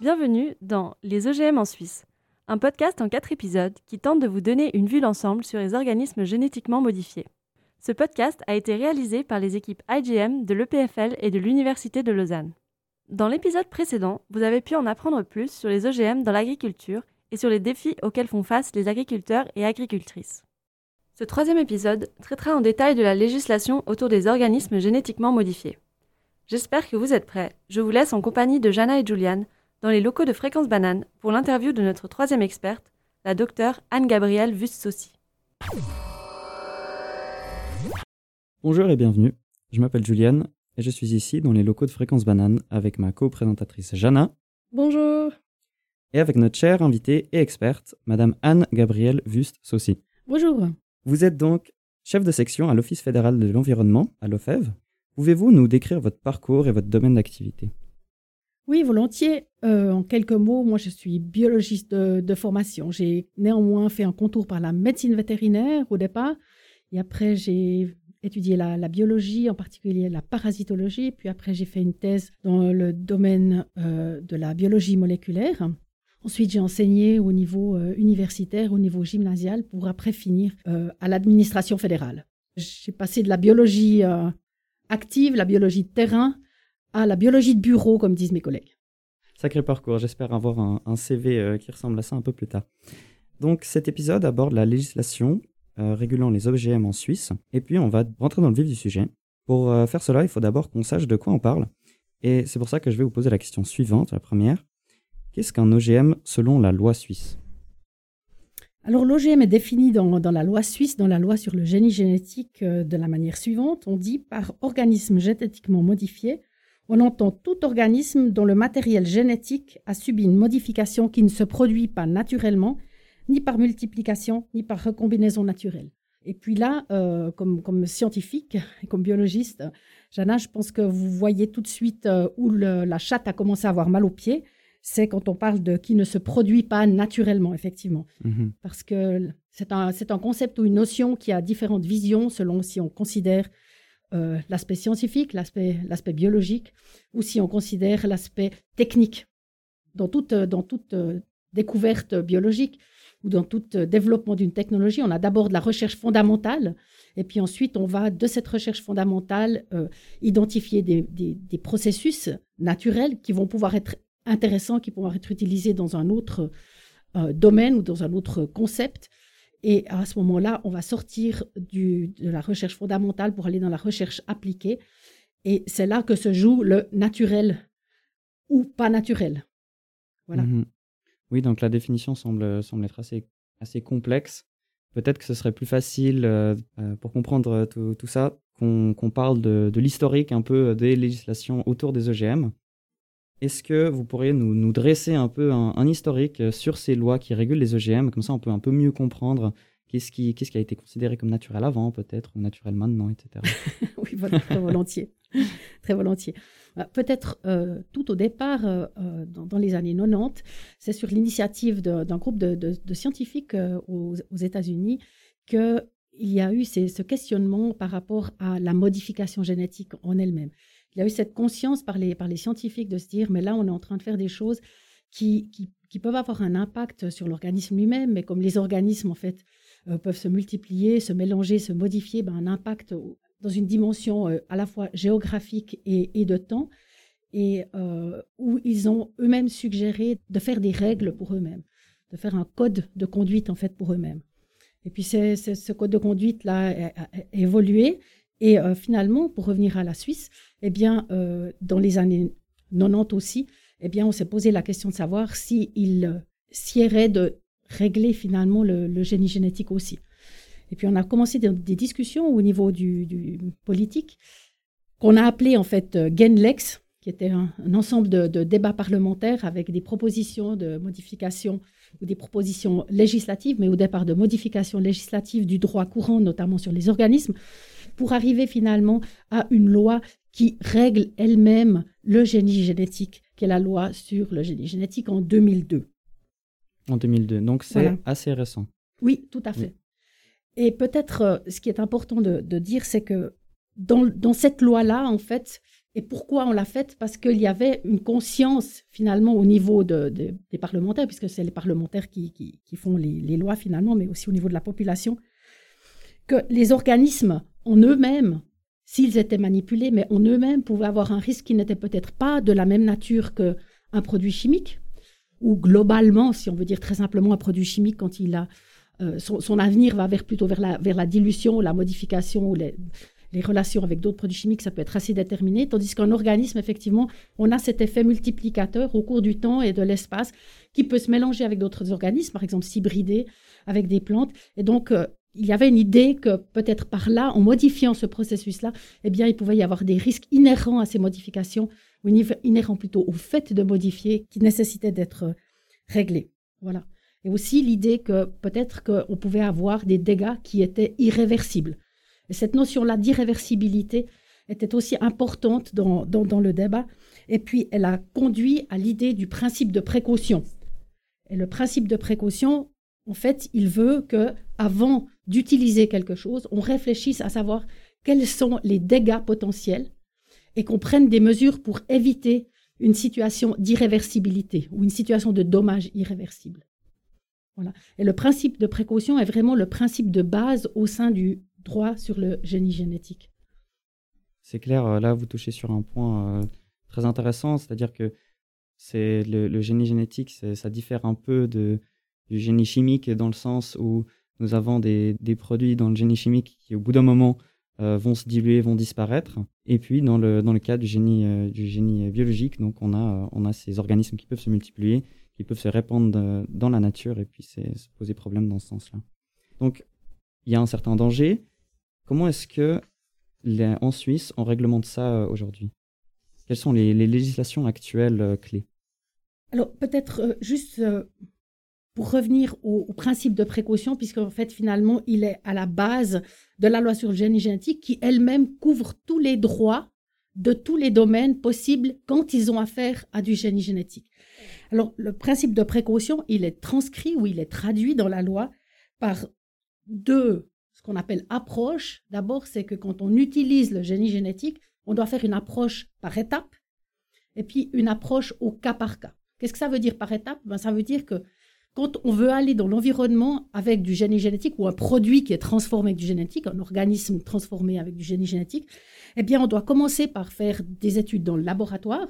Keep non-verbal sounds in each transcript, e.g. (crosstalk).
Bienvenue dans Les OGM en Suisse, un podcast en quatre épisodes qui tente de vous donner une vue d'ensemble sur les organismes génétiquement modifiés. Ce podcast a été réalisé par les équipes IGM de l'EPFL et de l'Université de Lausanne. Dans l'épisode précédent, vous avez pu en apprendre plus sur les OGM dans l'agriculture et sur les défis auxquels font face les agriculteurs et agricultrices. Ce troisième épisode traitera en détail de la législation autour des organismes génétiquement modifiés. J'espère que vous êtes prêts. Je vous laisse en compagnie de Jana et Juliane dans les locaux de Fréquence Banane pour l'interview de notre troisième experte, la docteure Anne-Gabrielle Wust-Saucy. Bonjour et bienvenue. Je m'appelle Juliane et je suis ici dans les locaux de Fréquence Banane avec ma co-présentatrice Jana. Bonjour. Et avec notre chère invitée et experte, Madame Anne-Gabrielle Wust-Saucy. Bonjour. Vous êtes donc chef de section à l'Office fédéral de l'environnement, à l'OFEV. Pouvez-vous nous décrire votre parcours et votre domaine d'activité? Oui, volontiers. Euh, en quelques mots, moi je suis biologiste de, formation. J'ai néanmoins fait un contour par la médecine vétérinaire au départ. Et après, j'ai étudié la, biologie, en particulier la parasitologie. Puis après, j'ai fait une thèse dans le domaine euh, de la biologie moléculaire. Ensuite, j'ai enseigné au niveau euh, universitaire, au niveau gymnasial, pour après finir à l'administration fédérale. J'ai passé de la biologie active, la biologie de terrain, à la biologie de bureau, comme disent mes collègues. Sacré parcours, j'espère avoir un, CV euh, qui ressemble à ça un peu plus tard. Donc cet épisode aborde la législation euh, régulant les OGM en Suisse, et puis on va rentrer dans le vif du sujet. Pour euh, faire cela, il faut d'abord qu'on sache de quoi on parle, et c'est pour ça que je vais vous poser la question suivante, la première. Qu'est-ce qu'un OGM selon la loi suisse? Alors l'OGM est défini dans, la loi suisse, dans la loi sur le génie génétique, euh, de la manière suivante. On dit par organisme génétiquement modifié, on entend tout organisme dont le matériel génétique a subi une modification qui ne se produit pas naturellement, ni par multiplication, ni par recombinaison naturelle. Et puis là, euh, comme, scientifique et (laughs) comme biologiste, Jana, je pense que vous voyez tout de suite euh, où la chatte a commencé à avoir mal aux pieds c'est quand on parle de qui ne se produit pas naturellement, effectivement. Mhm. Parce que c'est un, un, concept ou une notion qui a différentes visions selon si on considère euh, l'aspect scientifique, l'aspect biologique, ou si on considère l'aspect technique. Dans toute, dans toute euh, découverte biologique ou dans tout euh, développement d'une technologie, on a d'abord de la recherche fondamentale, et puis ensuite on va de cette recherche fondamentale identifier des, des processus naturels qui vont pouvoir être intéressants qui pourront être utilisés dans un autre euh, domaine ou dans un autre concept. Et à ce moment-là, on va sortir de la recherche fondamentale pour aller dans la recherche appliquée. Et c'est là que se joue le naturel ou pas naturel. Voilà. Mhm. Oui, donc la définition semble, semble être assez, assez complexe. Peut-être que ce serait plus facile euh, euh, pour comprendre tout, ça qu'on parle de, de l'historique un peu des législations autour des OGM. Est-ce que vous pourriez nous, dresser un peu un, historique euh, sur ces lois qui régulent les OGM Comme ça, on peut un peu mieux comprendre qu'est-ce qui, a été considéré comme naturel avant, peut-être, ou naturel maintenant, etc. (laughs) oui, voilà, très volontiers. (laughs) très volontiers. Bah, peut-être euh, tout au départ, euh, dans, les années 90, c'est sur l'initiative d'un groupe de, scientifiques aux, États-Unis qu'il y a eu ce questionnement par rapport à la modification génétique en elle-même il y a eu cette conscience par les, par les scientifiques de se dire, mais là, on est en train de faire des choses qui, qui, peuvent avoir un impact sur l'organisme lui-même, mais comme les organismes, en fait, euh, peuvent se multiplier, se mélanger, se modifier, ben, un impact dans une dimension euh, à la fois géographique et, de temps, et euh, où ils ont eux-mêmes suggéré de faire des règles pour eux-mêmes, de faire un code de conduite, en fait, pour eux-mêmes. Et puis, ce code de conduite-là a évolué, et finalement, pour revenir à la Suisse, eh bien, euh, dans les années 90 aussi, eh bien, on s'est posé la question de savoir s'il si euh, siérait de régler finalement le, génie génétique aussi. Et puis, on a commencé des, discussions au niveau du, politique qu'on a appelé en fait Genlex, qui était un, ensemble de, de, débats parlementaires avec des propositions de modification ou des propositions législatives, mais au départ de modifications législatives du droit courant, notamment sur les organismes, pour arriver finalement à une loi qui règle elle-même le génie génétique, qui est la loi sur le génie génétique en 2002. En 2002, donc c'est assez récent. Oui, tout à fait. Et peut-être euh, ce qui est important de, dire, c'est que dans, cette loi-là, en fait, Et pourquoi on l'a faite? Parce qu'il y avait une conscience finalement au niveau des parlementaires, puisque c'est les parlementaires qui, font les, lois finalement, mais aussi au niveau de la population, que les organismes en eux-mêmes, s'ils étaient manipulés, mais en eux-mêmes pouvaient avoir un risque qui n'était peut-être pas de la même nature qu'un produit chimique, ou globalement, si on veut dire très simplement un produit chimique, quand il a euh, son, avenir va vers, plutôt vers la, vers la dilution, la modification ou les, les relations avec d'autres produits chimiques, ça peut être assez déterminé, tandis qu'un organisme, effectivement, on a cet effet multiplicateur au cours du temps et de l'espace qui peut se mélanger avec d'autres organismes, par exemple s'hybrider avec des plantes. Et donc, euh, il y avait une idée que peut-être par là, en modifiant ce processus-là, eh bien, il pouvait y avoir des risques inhérents à ces modifications, ou inhérents plutôt au fait de modifier, qui nécessitaient d'être réglés. Voilà. Et aussi l'idée que peut-être qu'on pouvait avoir des dégâts qui étaient irréversibles. Et cette notion-là d'irréversibilité était aussi importante dans, dans, le débat. Et puis, elle a conduit à l'idée du principe de précaution. Et le principe de précaution, en fait, il veut que, avant d'utiliser quelque chose, on réfléchisse à savoir quels sont les dégâts potentiels et qu'on prenne des mesures pour éviter une situation d'irréversibilité ou une situation de dommage irréversible. Voilà. Et le principe de précaution est vraiment le principe de base au sein du droit sur le génie génétique. C'est clair, euh, là vous touchez sur un point euh, très intéressant, c'est-à-dire que c'est le, génie génétique, ça diffère un peu du génie chimique dans le sens où nous avons des, des produits dans le génie chimique qui au bout d'un moment euh, vont se diluer, vont disparaître. Et puis dans le, dans le cas du génie, du génie biologique, donc on a, on a ces organismes qui peuvent se multiplier, qui peuvent se répandre dans la nature et puis se poser problème dans ce sens-là. Donc il y a un certain danger, Comment est-ce que en Suisse, on réglemente ça euh, aujourd'hui? Quelles sont les, législations actuelles euh, clés? Alors peut-être euh, juste pour revenir au, principe de précaution, puisqu'en fait finalement il est à la base de la loi sur le génie génétique qui elle-même couvre tous les droits de tous les domaines possibles quand ils ont affaire à du génie génétique. Alors le principe de précaution, il est transcrit ou il est traduit dans la loi par deux ce qu'on appelle approche. D'abord, c'est que quand on utilise le génie génétique, on doit faire une approche par étape et puis une approche au cas par cas. Qu'est-ce que ça veut dire par étape? Ben, Ça veut dire que quand on veut aller dans l'environnement avec du génie génétique ou un produit qui est transformé avec du génétique, un organisme transformé avec du génie génétique, eh bien, on doit commencer par faire des études dans le laboratoire.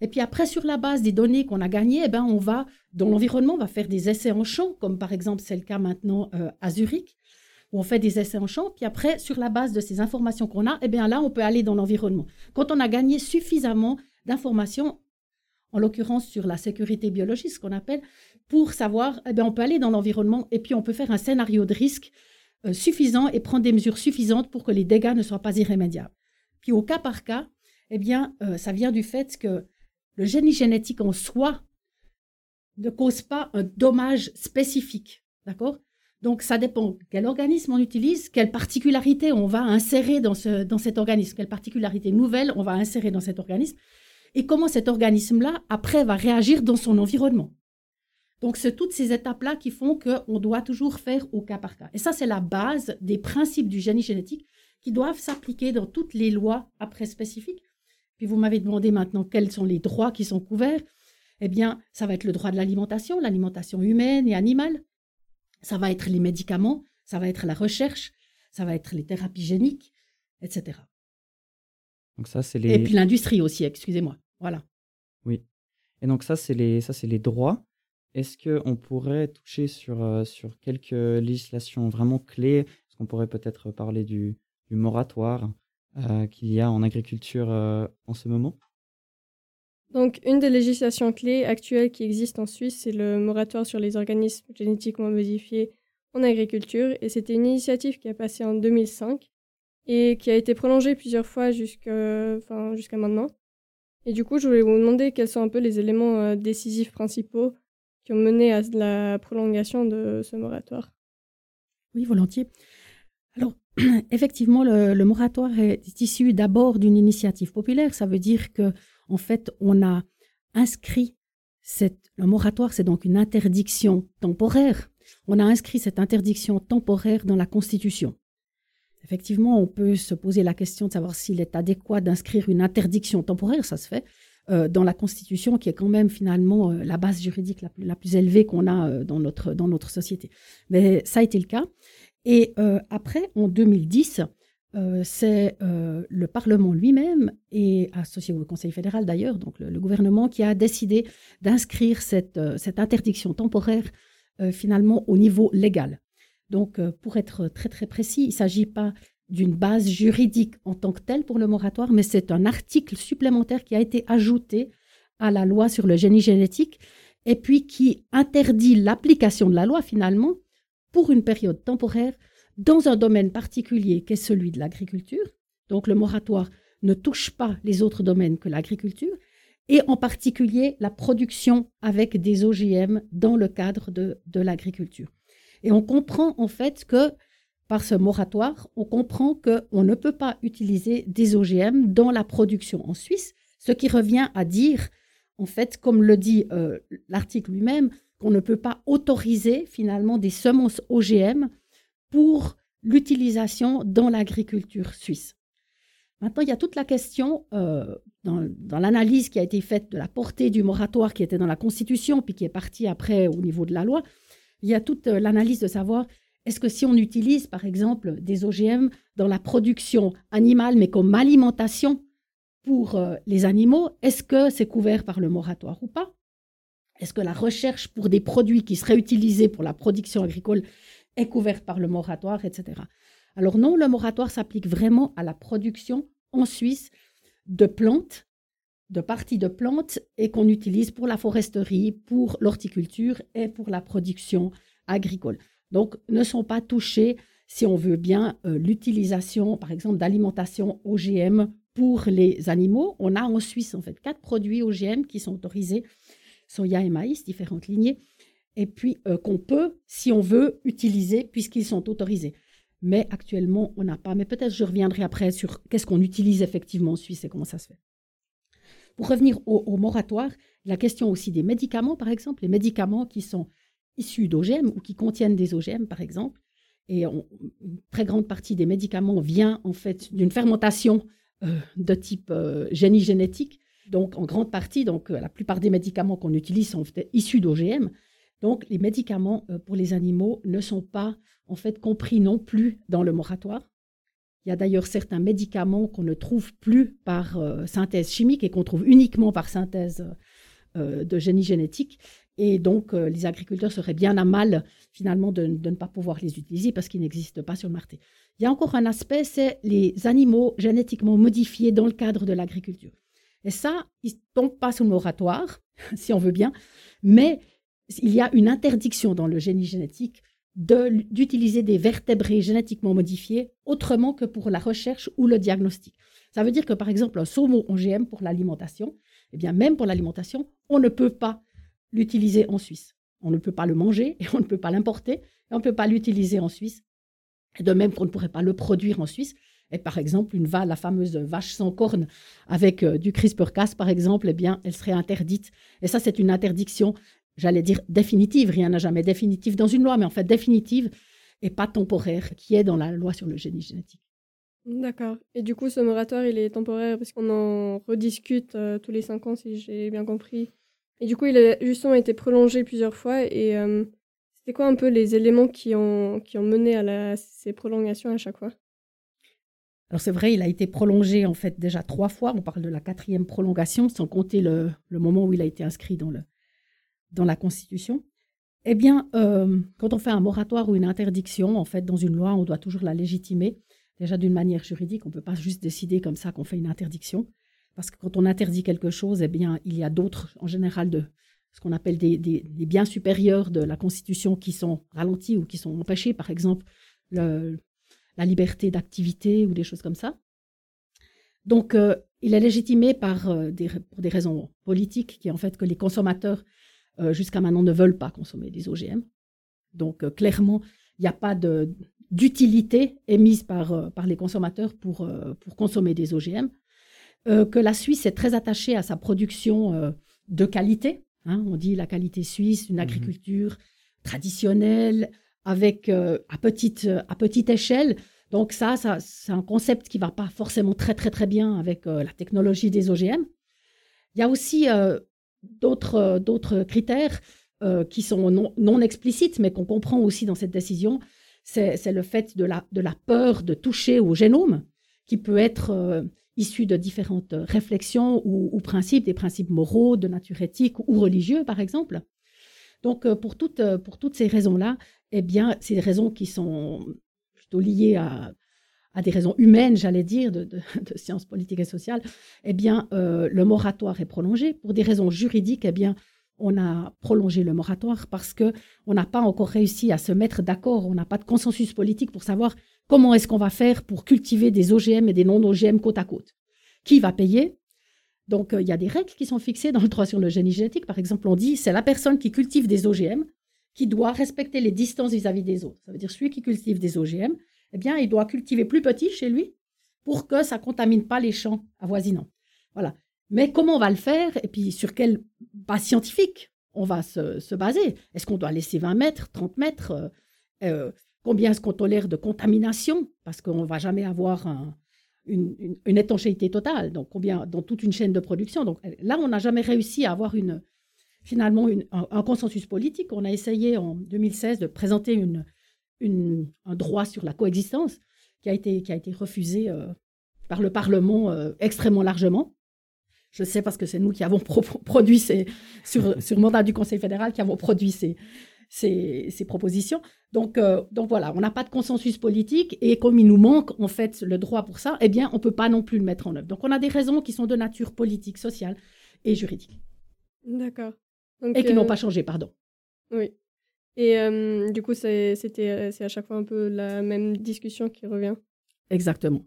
Et puis après, sur la base des données qu'on a gagnées, eh ben, on va, dans l'environnement, on va faire des essais en champ, comme par exemple c'est le cas maintenant euh, à Zurich où on fait des essais en champ, puis après, sur la base de ces informations qu'on a, eh bien là, on peut aller dans l'environnement. Quand on a gagné suffisamment d'informations, en l'occurrence sur la sécurité biologique, ce qu'on appelle, pour savoir, eh bien, on peut aller dans l'environnement et puis on peut faire un scénario de risque euh, suffisant et prendre des mesures suffisantes pour que les dégâts ne soient pas irrémédiables. Puis au cas par cas, eh bien, euh, ça vient du fait que le génie génétique en soi ne cause pas un dommage spécifique. D'accord? Donc, ça dépend quel organisme on utilise, quelle particularité on va insérer dans, ce, dans cet organisme, quelle particularité nouvelle on va insérer dans cet organisme, et comment cet organisme-là, après, va réagir dans son environnement. Donc, c'est toutes ces étapes-là qui font qu'on doit toujours faire au cas par cas. Et ça, c'est la base des principes du génie génétique qui doivent s'appliquer dans toutes les lois après spécifiques. Puis vous m'avez demandé maintenant quels sont les droits qui sont couverts. Eh bien, ça va être le droit de l'alimentation, l'alimentation humaine et animale, ça va être les médicaments, ça va être la recherche, ça va être les thérapies géniques, etc. Donc ça, les... Et puis l'industrie aussi, excusez-moi. Voilà. Oui. Et donc ça, c'est les, ça, c'est les droits. Est-ce qu'on pourrait toucher sur, euh, sur quelques législations vraiment clés? Est-ce qu'on pourrait peut-être parler du, du moratoire euh, qu'il y a en agriculture euh, en ce moment? Donc, une des législations clés actuelles qui existent en Suisse, c'est le moratoire sur les organismes génétiquement modifiés en agriculture. Et c'était une initiative qui a passé en 2005 et qui a été prolongée plusieurs fois jusqu'à enfin, maintenant. Et du coup, je voulais vous demander quels sont un peu les éléments euh, décisifs principaux qui ont mené à la prolongation de ce moratoire. Oui, volontiers. Alors, (clears throat) effectivement, le, moratoire est issu d'abord d'une initiative populaire. Ça veut dire que en fait, on a inscrit cette, le moratoire, c'est donc une interdiction temporaire. On a inscrit cette interdiction temporaire dans la Constitution. Effectivement, on peut se poser la question de savoir s'il est adéquat d'inscrire une interdiction temporaire, ça se fait, euh, dans la Constitution, qui est quand même finalement euh, la base juridique la plus, élevée qu'on a euh, dans, notre, dans notre société. Mais ça a été le cas. Et après, en 2010, c'est le Parlement lui-même, et associé au Conseil fédéral d'ailleurs, donc le, gouvernement, qui a décidé d'inscrire cette, cette interdiction temporaire finalement au niveau légal. Donc, pour être très très précis, il ne s'agit pas d'une base juridique en tant que telle pour le moratoire, mais c'est un article supplémentaire qui a été ajouté à la loi sur le génie génétique et puis qui interdit l'application de la loi finalement pour une période temporaire dans un domaine particulier qui est celui de l'agriculture. Donc le moratoire ne touche pas les autres domaines que l'agriculture et en particulier la production avec des OGM dans le cadre de, de l'agriculture. Et on comprend en fait que par ce moratoire, on comprend qu'on ne peut pas utiliser des OGM dans la production en Suisse, ce qui revient à dire, en fait, comme le dit euh, l'article lui-même, qu'on ne peut pas autoriser finalement des semences OGM pour l'utilisation dans l'agriculture suisse. Maintenant, il y a toute la question euh, dans, dans l'analyse qui a été faite de la portée du moratoire qui était dans la Constitution, puis qui est partie après au niveau de la loi. Il y a toute euh, l'analyse de savoir est-ce que si on utilise, par exemple, des OGM dans la production animale, mais comme alimentation pour euh, les animaux, est-ce que c'est couvert par le moratoire ou pas? Est-ce que la recherche pour des produits qui seraient utilisés pour la production agricole est couverte par le moratoire, etc. Alors non, le moratoire s'applique vraiment à la production en Suisse de plantes, de parties de plantes, et qu'on utilise pour la foresterie, pour l'horticulture et pour la production agricole donc ne sont pas touchés, si on veut bien, euh, l'utilisation, par exemple, d'alimentation OGM pour les animaux. On a en Suisse, en fait, quatre produits OGM qui sont autorisés, soya et maïs, différentes lignées, et puis euh, qu'on peut, si on veut, utiliser puisqu'ils sont autorisés. Mais actuellement, on n'a pas. Mais peut-être je reviendrai après sur qu'est-ce qu'on utilise effectivement en Suisse et comment ça se fait. Pour revenir au moratoire, la question aussi des médicaments, par exemple, les médicaments qui sont issus d'OGM ou qui contiennent des OGM, par exemple. Et une très grande partie des médicaments vient en fait d'une fermentation euh, de type euh, génie génétique. Donc, en grande partie, donc, euh, la plupart des médicaments qu'on utilise sont issus d'OGM. Donc, les médicaments pour les animaux ne sont pas en fait compris non plus dans le moratoire. Il y a d'ailleurs certains médicaments qu'on ne trouve plus par synthèse chimique et qu'on trouve uniquement par synthèse de génie génétique. Et donc, euh, les agriculteurs seraient bien à mal, finalement, de, ne pas pouvoir les utiliser parce qu'ils n'existent pas sur le marché. Il y a encore un aspect, c'est les animaux génétiquement modifiés dans le cadre de l'agriculture. Et ça, ils ne tombent pas sous le moratoire, (laughs) si on veut bien, mais il y a une interdiction dans le génie génétique d'utiliser des vertébrés génétiquement modifiés autrement que pour la recherche ou le diagnostic. Ça veut dire que, par exemple, un saumon OGM pour l'alimentation, eh bien, même pour l'alimentation, on ne peut pas l'utiliser en Suisse. On ne peut pas le manger et on ne peut pas l'importer et on ne peut pas l'utiliser en Suisse. De même qu'on ne pourrait pas le produire en Suisse. Et par exemple, une la fameuse vache sans cornes avec euh, du CRISPR-Cas, par exemple, eh bien, elle serait interdite. Et ça, c'est une interdiction, j'allais dire définitive. Rien n'a jamais définitif dans une loi, mais en fait définitive et pas temporaire, qui est dans la loi sur le génie génétique. D'accord. Et du coup, ce moratoire, il est temporaire parce qu'on en rediscute euh, tous les cinq ans, si j'ai bien compris. Et du coup, il a justement été prolongé plusieurs fois. Et euh, c'était quoi un peu les éléments qui ont, qui ont mené à ces prolongations à chaque fois? Alors c'est vrai, il a été prolongé en fait déjà trois fois. On parle de la quatrième prolongation, sans compter le, le moment où il a été inscrit dans, le, dans la Constitution. Eh bien, euh, quand on fait un moratoire ou une interdiction, en fait, dans une loi, on doit toujours la légitimer. Déjà d'une manière juridique, on ne peut pas juste décider comme ça qu'on fait une interdiction. Parce que quand on interdit quelque chose, eh bien, il y a d'autres, en général, de ce qu'on appelle des, biens supérieurs de la Constitution qui sont ralentis ou qui sont empêchés, par exemple la liberté d'activité ou des choses comme ça. Donc, euh, il est légitimé par euh, pour des raisons politiques, qui est en fait que les consommateurs, euh, jusqu'à maintenant, ne veulent pas consommer des OGM. Donc, clairement, il n'y a pas d'utilité émise par, par les consommateurs pour, pour consommer des OGM. Euh, que la Suisse est très attachée à sa production euh, de qualité. Hein. on dit la qualité suisse, une mhm. agriculture traditionnelle, avec euh, à, petite, à petite échelle, Donc ça, ça c'est un concept qui va pas forcément très très très bien avec la technologie des OGM. Il y a aussi d'autres d'autres critères qui sont non, explicites, mais qu'on comprend aussi dans cette décision. C'est le fait de la, de la peur de toucher au génome, qui peut être issus de différentes réflexions ou, principes, des principes moraux, de nature éthique ou religieux, par exemple. Donc, euh, pour toutes, euh, pour toutes ces raisons-là, eh bien, des raisons qui sont plutôt liées à, à des raisons humaines, j'allais dire, (laughs) de, sciences politiques et sociales, eh bien, euh, le moratoire est prolongé. Pour des raisons juridiques, eh bien, on a prolongé le moratoire parce que on n'a pas encore réussi à se mettre d'accord, on n'a pas de consensus politique pour savoir Comment est-ce qu'on va faire pour cultiver des OGM et des non-OGM côte à côte Qui va payer? Donc, euh, il y a des règles qui sont fixées dans le droit sur le génie génétique. Par exemple, on dit c'est la personne qui cultive des OGM qui doit respecter les distances vis-à-vis des autres. Ça veut dire celui qui cultive des OGM, eh bien, il doit cultiver plus petit chez lui pour que ça contamine pas les champs avoisinants. Voilà. Mais comment on va le faire et puis sur quelle base scientifique on va se, baser? Est-ce qu'on doit laisser 20 mètres, 30 mètres? Euh, euh, Combien est-ce qu'on tolère de contamination? Parce qu'on ne va jamais avoir une, étanchéité totale. Donc, combien dans toute une chaîne de production. Donc, là, on n'a jamais réussi à avoir finalement un, consensus politique. On a essayé en 2016 de présenter une, un droit sur la coexistence qui a été, qui a été refusé euh, par le Parlement euh, extrêmement largement. Je sais parce que c'est nous qui avons produit ces, sur, (laughs) sur mandat du Conseil fédéral, qui avons produit ces, ces, propositions. Donc, euh, donc voilà, on n'a pas de consensus politique et comme il nous manque en fait le droit pour ça, eh bien, on ne peut pas non plus le mettre en œuvre. Donc, on a des raisons qui sont de nature politique, sociale et juridique. D'accord. Et qui n'ont pas changé, pardon. Oui. Et euh, du coup, c'est à chaque fois un peu la même discussion qui revient. Exactement.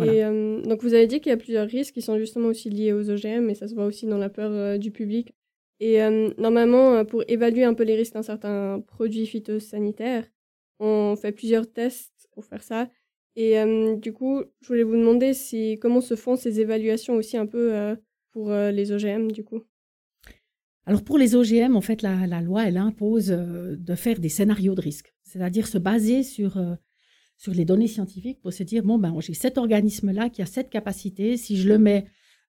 Et donc, vous avez dit qu'il y a plusieurs risques qui sont justement aussi liés aux OGM, et ça se voit aussi dans la peur du public et euh, normalement, euh, pour évaluer un peu les risques d'un certain produit phytosanitaire, on fait plusieurs tests pour faire ça. Et euh, du coup, je voulais vous demander si, comment se font ces évaluations aussi un peu pour les OGM, du coup? Alors pour les OGM, en fait, la, loi, elle impose de faire des scénarios de risque, c'est-à-dire se baser sur, sur les données scientifiques pour se dire, bon, ben, j'ai cet organisme-là qui a cette capacité, si je le mets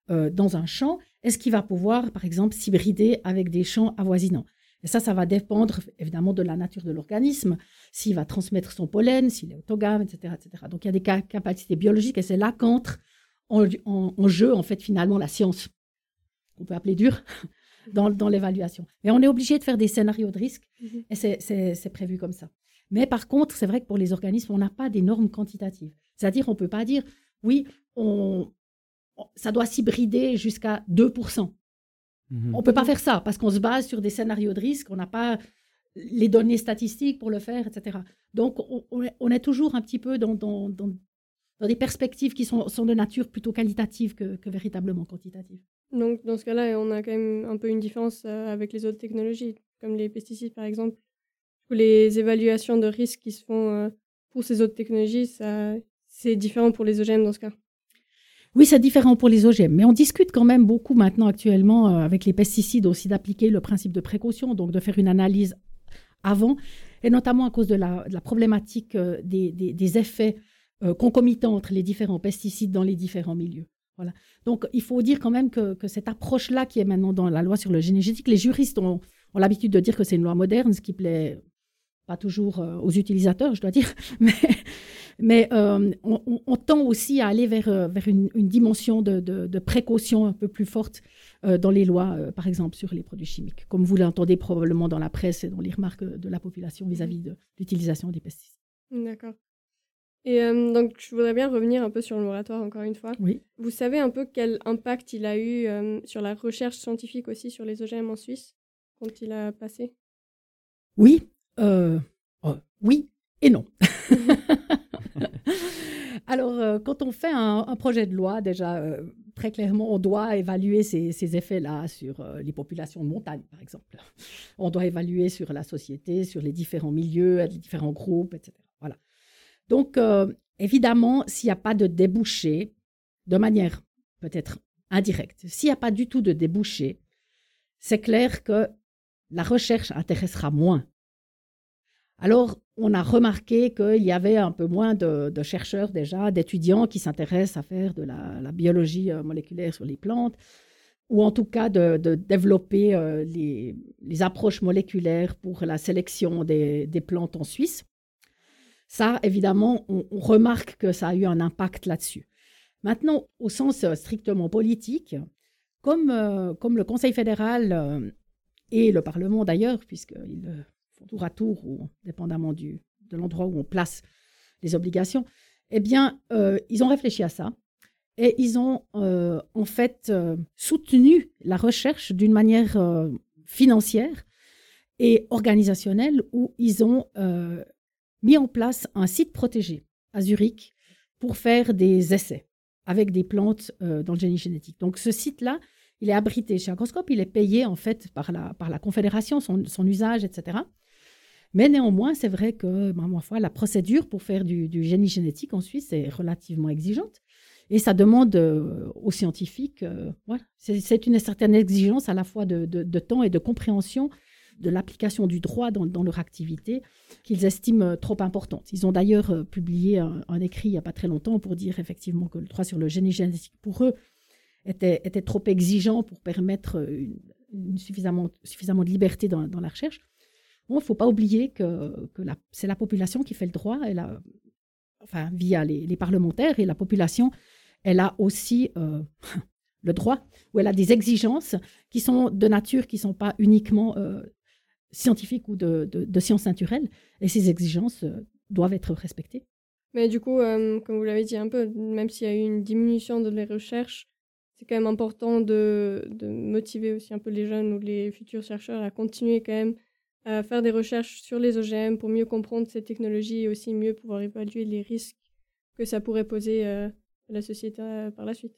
dans un champ, est-ce qu'il va pouvoir, par exemple, s'hybrider avec des champs avoisinants? Et ça, ça va dépendre évidemment de la nature de l'organisme, s'il va transmettre son pollen, s'il est autogame, etc., etc. Donc il y a des capacités biologiques et c'est là qu'entre en, jeu, en fait, finalement, la science, qu'on peut appeler dure, dans, l'évaluation. Mais on est obligé de faire des scénarios de risque mhm. et c'est prévu comme ça. Mais par contre, c'est vrai que pour les organismes, on n'a pas des normes quantitatives. C'est-à-dire, on ne peut pas dire, oui, on, ça doit s'hybrider jusqu'à 2%. Mhm. On ne peut pas faire ça parce qu'on se base sur des scénarios de risque, on n'a pas les données statistiques pour le faire, etc. Donc, on, est toujours un petit peu dans, dans, des perspectives qui sont, sont, de nature plutôt qualitative que, véritablement quantitative. Donc, dans ce cas-là, on a quand même un peu une différence euh, avec les autres technologies, comme les pesticides, par exemple. Les évaluations de risque qui se font euh, pour ces autres technologies, c'est différent pour les OGM dans ce cas. Oui, c'est différent pour les OGM, mais on discute quand même beaucoup maintenant actuellement euh, avec les pesticides aussi d'appliquer le principe de précaution, donc de faire une analyse avant, et notamment à cause de la, problématique des, effets concomitants entre les différents pesticides dans les différents milieux. Voilà. Donc il faut dire quand même que, cette approche-là qui est maintenant dans la loi sur le génétique, les juristes ont, ont l'habitude de dire que c'est une loi moderne, ce qui plaît pas toujours aux utilisateurs, je dois dire, (laughs) mais, mais euh, on, tend aussi à aller vers, euh, vers une, dimension de, précaution un peu plus forte euh, dans les lois, par exemple, sur les produits chimiques, comme vous l'entendez probablement dans la presse et dans les remarques de la population vis-à-vis de l'utilisation des pesticides. D'accord. Et donc, je voudrais bien revenir un peu sur le moratoire, encore une fois. Oui. Vous savez un peu quel impact il a eu sur la recherche scientifique aussi sur les OGM en Suisse, quand il a passé? Oui. Oh, oui et non. (laughs) Alors, euh, quand on fait un, projet de loi, déjà, euh, très clairement, on doit évaluer ces, effets-là sur euh, les populations de montagne, par exemple. On doit évaluer sur la société, sur les différents milieux, les différents groupes, etc. Donc, évidemment, s'il n'y a pas de débouché, de manière peut-être indirecte, s'il n'y a pas du tout de débouché, c'est clair que la recherche intéressera moins Alors, on a remarqué qu'il y avait un peu moins de, chercheurs déjà, d'étudiants qui s'intéressent à faire de la, biologie euh, moléculaire sur les plantes, ou en tout cas de, développer euh, les, approches moléculaires pour la sélection des, plantes en Suisse. Ça, évidemment, on, remarque que ça a eu un impact là-dessus. Maintenant, au sens euh, strictement politique, comme, comme le Conseil fédéral et le Parlement d'ailleurs, puisqu'ils tour à tour ou dépendamment du, de l'endroit où on place les obligations, eh bien, euh, ils ont réfléchi à ça et ils ont euh, en fait euh, soutenu la recherche d'une manière financière et organisationnelle où ils ont mis en place un site protégé à Zurich pour faire des essais avec des plantes dans le génie génétique. Donc ce site-là, il est abrité chez Agroscope, il est payé en fait par la, par la Confédération, son, son usage, etc. Mais néanmoins, c'est vrai que, bah, ma foi, la procédure pour faire du, génie génétique en Suisse est relativement exigeante. Et ça demande euh, aux scientifiques, euh, c'est une certaine exigence à la fois de, temps et de compréhension de l'application du droit dans, leur activité qu'ils estiment euh, trop importante. Ils ont d'ailleurs publié un, écrit il n'y a pas très longtemps pour dire effectivement que le droit sur le génie génétique pour eux était, trop exigeant pour permettre suffisamment, suffisamment de liberté dans la recherche il ne faut pas oublier que, c'est la population qui fait le droit, elle a, enfin, via les, parlementaires, et la population, elle a aussi euh, (laughs) le droit, ou elle a des exigences qui sont de nature, qui ne sont pas uniquement euh, scientifiques ou de, sciences naturelles, et ces exigences euh, doivent être respectées. Mais du coup, comme vous l'avez dit un peu, même s'il y a eu une diminution de les recherches, c'est quand même important de, de, motiver aussi un peu les jeunes ou les futurs chercheurs à continuer quand même à faire des recherches sur les OGM pour mieux comprendre ces technologies et aussi mieux pouvoir évaluer les risques que ça pourrait poser euh, à la société euh, par la suite.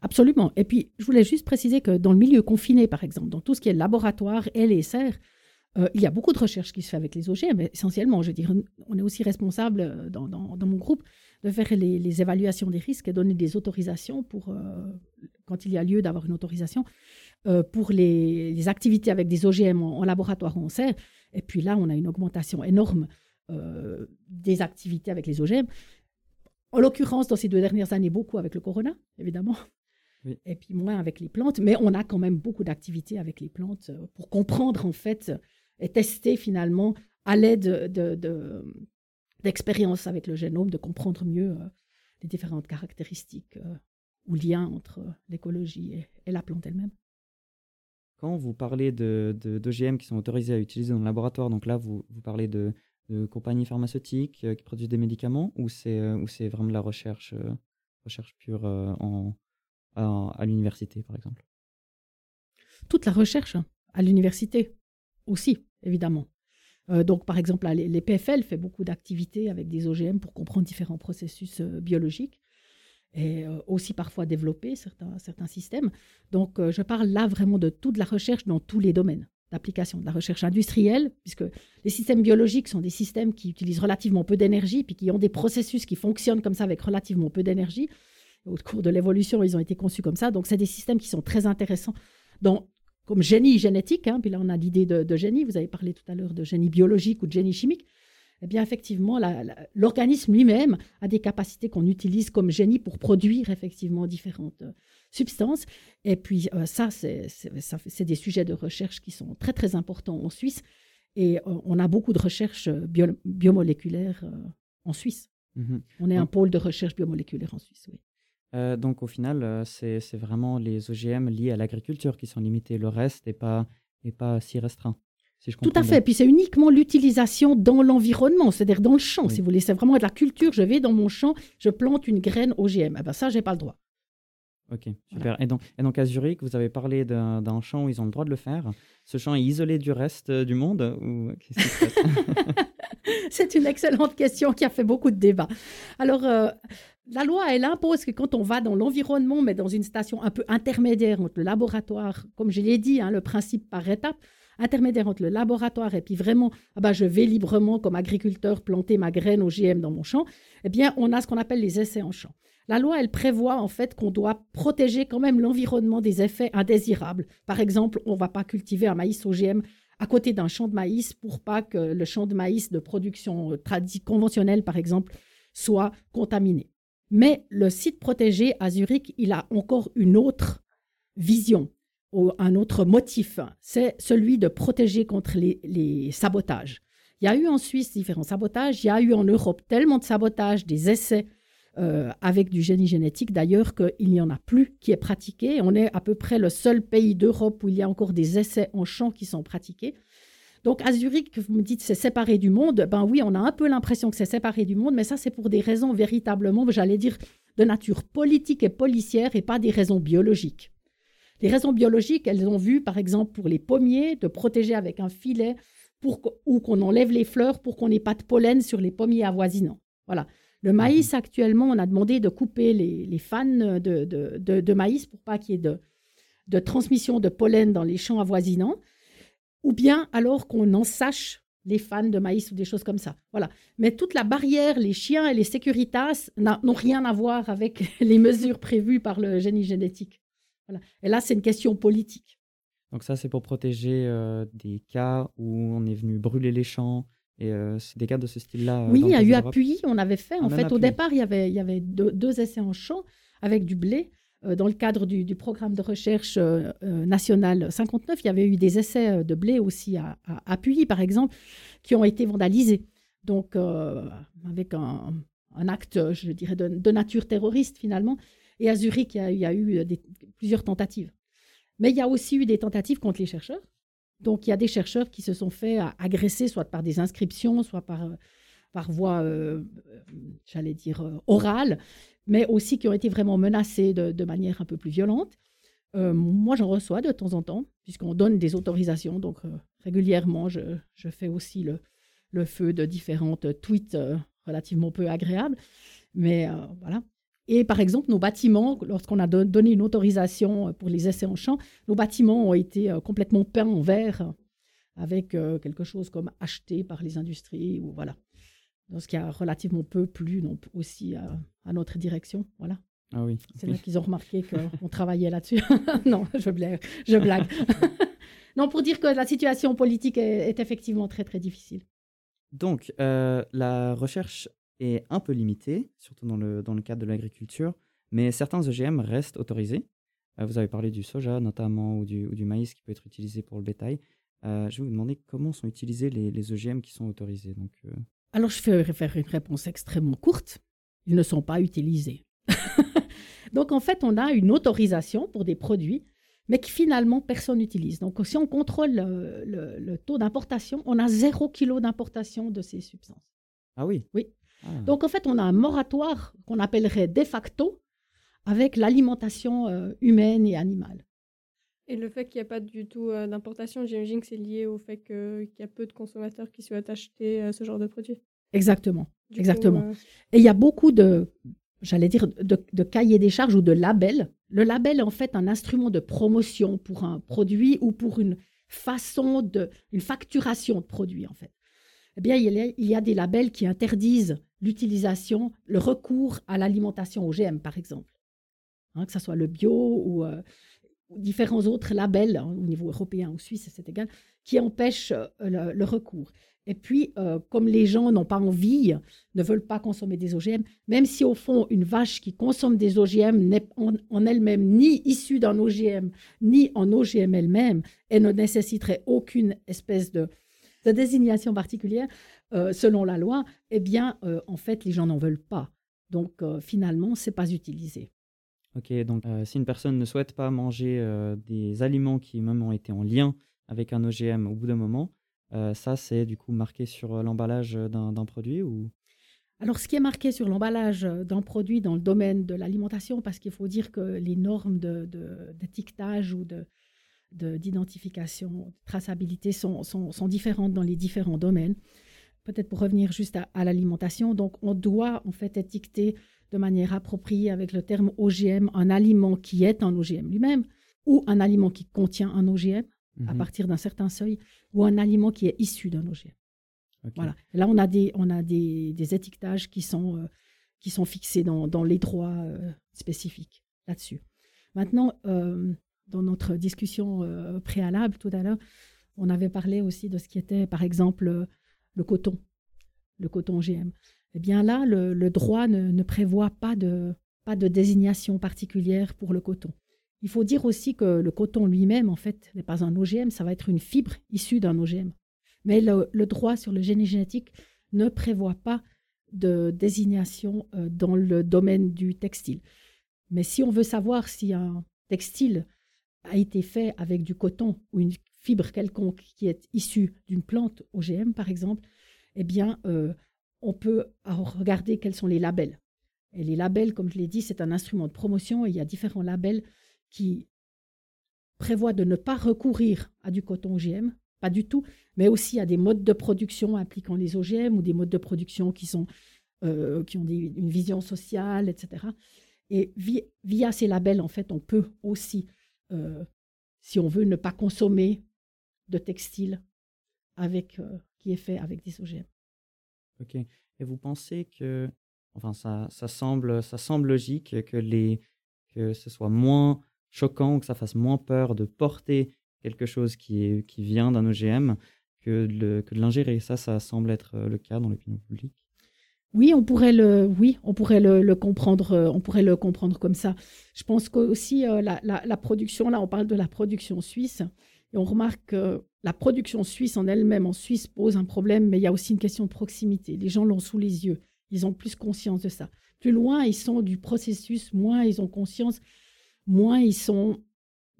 Absolument. Et puis, je voulais juste préciser que dans le milieu confiné, par exemple, dans tout ce qui est laboratoire et les serres, euh, il y a beaucoup de recherches qui se fait avec les OGM, mais essentiellement, je veux dire, on est aussi responsable dans, dans, mon groupe de faire les, évaluations des risques et donner des autorisations pour, quand il y a lieu d'avoir une autorisation, euh, pour les, activités avec des OGM en, laboratoire ou en serre. Et puis là, on a une augmentation énorme euh, des activités avec les OGM. En l'occurrence, dans ces deux dernières années, beaucoup avec le corona, évidemment. Et puis moins avec les plantes. Mais on a quand même beaucoup d'activités avec les plantes euh, pour comprendre, en fait, et tester finalement à l'aide d'expériences avec le génome, de comprendre mieux les différentes caractéristiques ou liens entre l'écologie et la plante elle-même. Quand vous parlez d'OGM qui sont autorisés à utiliser dans le laboratoire, donc là, vous, vous parlez de, compagnies pharmaceutiques euh, qui produisent des médicaments ou c'est euh, vraiment de la recherche, euh, recherche pure en, à, l'université, par exemple? Toute la recherche à l'université aussi, évidemment. donc, par exemple, les, PFL fait beaucoup d'activités avec des OGM pour comprendre différents processus biologiques et euh, aussi parfois développer certains, certains systèmes. Donc, euh, je parle là vraiment de toute la recherche dans tous les domaines d'application, de la recherche industrielle, puisque les systèmes biologiques sont des systèmes qui utilisent relativement peu d'énergie, puis qui ont des processus qui fonctionnent comme ça avec relativement peu d'énergie. Au cours de l'évolution, ils ont été conçus comme ça. Donc, c'est des systèmes qui sont très intéressants dans, comme génie génétique. Hein, puis là, on a l'idée de, de, génie. Vous avez parlé tout à l'heure de génie biologique ou de génie chimique eh bien effectivement, l'organisme lui-même a des capacités qu'on utilise comme génie pour produire effectivement différentes euh, substances. Et puis euh, ça, c'est des sujets de recherche qui sont très très importants en Suisse. Et euh, on a beaucoup de recherches biomoléculaires en Suisse. Mmh on est un pôle de recherche biomoléculaire en Suisse, oui. Donc au final, c'est vraiment les OGM liés à l'agriculture qui sont limités. Le reste n'est pas, est pas si restreint. Tout à fait. Puis c'est uniquement l'utilisation dans l'environnement, c'est-à-dire dans le champ. Si vous voulez, c'est vraiment de la culture. Je vais dans mon champ, je plante une graine OGM. Eh ben ça, j'ai pas le droit. Ok, super. Et, donc, et donc à Zurich, vous avez parlé d'un champ où ils ont le droit de le faire. Ce champ est isolé du reste euh, du monde ou (laughs) (laughs) C'est une excellente question qui a fait beaucoup de débats. Alors, euh, la loi, elle impose que quand on va dans l'environnement, mais dans une station un peu intermédiaire entre le laboratoire, comme je l'ai dit, hein, le principe par étape, intermédiaire entre le laboratoire et puis vraiment, ah bah, je vais librement comme agriculteur planter ma graine OGM dans mon champ, eh bien, on a ce qu'on appelle les essais en champ. La loi, elle prévoit en fait qu'on doit protéger quand même l'environnement des effets indésirables. Par exemple, on ne va pas cultiver un maïs OGM à côté d'un champ de maïs pour pas que le champ de maïs de production conventionnelle, par exemple, soit contaminé. Mais le site protégé à Zurich, il a encore une autre vision, ou un autre motif, c'est celui de protéger contre les, sabotages. Il y a eu en Suisse différents sabotages, il y a eu en Europe tellement de sabotages, des essais euh, avec du génie génétique d'ailleurs qu'il n'y en a plus qui est pratiqué. On est à peu près le seul pays d'Europe où il y a encore des essais en champ qui sont pratiqués. Donc à Zurich, vous me dites c'est séparé du monde, ben oui, on a un peu l'impression que c'est séparé du monde, mais ça c'est pour des raisons véritablement, j'allais dire, de nature politique et policière et pas des raisons biologiques. Les raisons biologiques, elles ont vu, par exemple, pour les pommiers, de protéger avec un filet ou qu'on enlève les fleurs pour qu'on n'ait pas de pollen sur les pommiers avoisinants. Voilà. Le maïs, mhm. actuellement, on a demandé de couper les, les fans de, de, de, maïs pour pas qu'il y ait de, de transmission de pollen dans les champs avoisinants, ou bien alors qu'on en sache les fans de maïs ou des choses comme ça. Voilà. Mais toute la barrière, les chiens et les sécuritas n'ont rien à voir avec (laughs) les mesures prévues par le génie génétique. Voilà. Et là, c'est une question politique. Donc ça, c'est pour protéger euh, des cas où on est venu brûler les champs, et euh, c'est des cas de ce style-là. Euh, oui, il y a eu appui, on avait fait. En fait, au départ, il y avait, il y avait deux, essais en champ avec du blé. Euh, dans le cadre du, programme de recherche national 59, il y avait eu des essais de blé aussi à, à, par exemple, qui ont été vandalisés. Donc, avec un, acte, je dirais, de, nature terroriste finalement. Et à Zurich, il y a, eu plusieurs tentatives. Mais il y a aussi eu des tentatives contre les chercheurs. Donc, il y a des chercheurs qui se sont fait agresser, soit par des inscriptions, soit par, euh, par voie, euh, j'allais dire, euh, orale, mais aussi qui ont été vraiment menacés de, manière un peu plus violente. moi, j'en reçois de temps en temps, puisqu'on donne des autorisations. Donc, régulièrement, je, je, fais aussi le, le, feu de différentes tweets relativement peu agréables. Mais voilà, et par exemple, nos bâtiments, lorsqu'on a donné une autorisation pour les essais en champ, nos bâtiments ont été euh, complètement peints en vert avec euh, quelque chose comme acheté par les industries ou voilà. Donc, ce qui a relativement peu plu non, aussi à, notre direction. Voilà. Ah oui. C'est là qu'ils ont remarqué qu'on travaillait là-dessus. (laughs) non, je blague. Je blague. (laughs) non, pour dire que la situation politique est, effectivement très, très difficile. Donc, euh, la recherche est un peu limité, surtout dans le, dans le cadre de l'agriculture, mais certains OGM restent autorisés. Euh, vous avez parlé du soja notamment ou du, ou du, maïs qui peut être utilisé pour le bétail. Euh, je vais vous demander comment sont utilisés les, les OGM qui sont autorisés. Donc, euh. Alors, je vais faire une réponse extrêmement courte. Ils ne sont pas utilisés. (laughs) Donc, en fait, on a une autorisation pour des produits, mais qui finalement personne n'utilise. Donc, si on contrôle le, le, le taux d'importation, on a zéro kilo d'importation de ces substances. Ah oui Oui. Ah. Donc en fait, on a un moratoire qu'on appellerait de facto avec l'alimentation euh, humaine et animale. Et le fait qu'il n'y a pas du tout euh, d'importation, j'imagine que c'est lié au fait qu'il y a peu de consommateurs qui souhaitent acheter euh, ce genre de produits. Exactement, exactement. Et il y a beaucoup de, j'allais dire, de, de, cahiers des charges ou de labels. Le label est en fait un instrument de promotion pour un produit ou pour une façon de, une facturation de produit en fait. Eh bien, il y a des labels qui interdisent l'utilisation, le recours à l'alimentation OGM, par exemple. Hein, que ce soit le bio euh, ou, différents autres labels hein, au niveau européen ou suisse, c'est égal, qui empêchent euh, le, recours. Et puis, euh, comme les gens n'ont pas envie, ne veulent pas consommer des OGM, même si au fond, une vache qui consomme des OGM n'est en, elle-même ni issue d'un OGM, ni en OGM elle-même, et ne nécessiterait aucune espèce de, de désignation particulière, euh, selon la loi, eh bien, euh, en fait, les gens n'en veulent pas. Donc, euh, finalement, c'est pas utilisé. Ok, donc si une personne ne souhaite pas manger des aliments qui même ont été en lien avec un OGM au bout d'un moment, ça, c'est du coup marqué sur l'emballage d'un produit ou? Alors, ce qui est marqué sur l'emballage d'un produit dans le domaine de l'alimentation, parce qu'il faut dire que les normes d'étiquetage de, ou de, d'identification, de, traçabilité sont, sont, sont, différentes dans les différents domaines peut-être pour revenir juste à, l'alimentation, donc on doit en fait étiqueter de manière appropriée avec le terme OGM un aliment qui est un OGM lui-même ou un aliment qui contient un OGM à mhm. partir d'un certain seuil ou un aliment qui est issu d'un OGM. Voilà. là, on a des, on a des, des étiquetages qui sont, euh, qui sont fixés dans, dans les droits euh, spécifiques là-dessus. Maintenant, euh, dans notre discussion préalable tout à l'heure, on avait parlé aussi de ce qui était, par exemple, le coton, le coton OGM. Eh bien là, le, droit ne, prévoit pas de, pas de désignation particulière pour le coton. Il faut dire aussi que le coton lui-même, en fait, n'est pas un OGM, ça va être une fibre issue d'un OGM. Mais le, droit sur le génie génétique ne prévoit pas de désignation euh, dans le domaine du textile. Mais si on veut savoir si un textile a été fait avec du coton ou une fibre quelconque qui est issue d'une plante OGM, par exemple, eh bien, euh, on peut regarder quels sont les labels. Et les labels, comme je l'ai dit, c'est un instrument de promotion et il y a différents labels qui prévoient de ne pas recourir à du coton OGM, pas du tout, mais aussi à des modes de production impliquant les OGM ou des modes de production qui, sont, euh, qui ont une vision sociale, etc. Et via, ces labels, en fait, on peut aussi, euh, si on veut, ne pas consommer de textile avec, euh, qui est fait avec des OGM. Ok. Et vous pensez que, enfin, ça, ça, semble, ça semble logique que, les, que ce soit moins choquant que ça fasse moins peur de porter quelque chose qui, qui vient d'un OGM que de, que de l'ingérer? Ça, ça semble être euh, le cas dans l'opinion publique. Oui, on pourrait le, oui, on pourrait le, comprendre, euh, on pourrait le comprendre comme ça. Je pense qu'aussi aussi la, la, production, là, on parle de la production suisse, et on remarque que la production suisse en elle-même, en Suisse, pose un problème, mais il y a aussi une question de proximité. Les gens l'ont sous les yeux. Ils ont plus conscience de ça. Plus loin ils sont du processus, moins ils ont conscience, moins ils sont,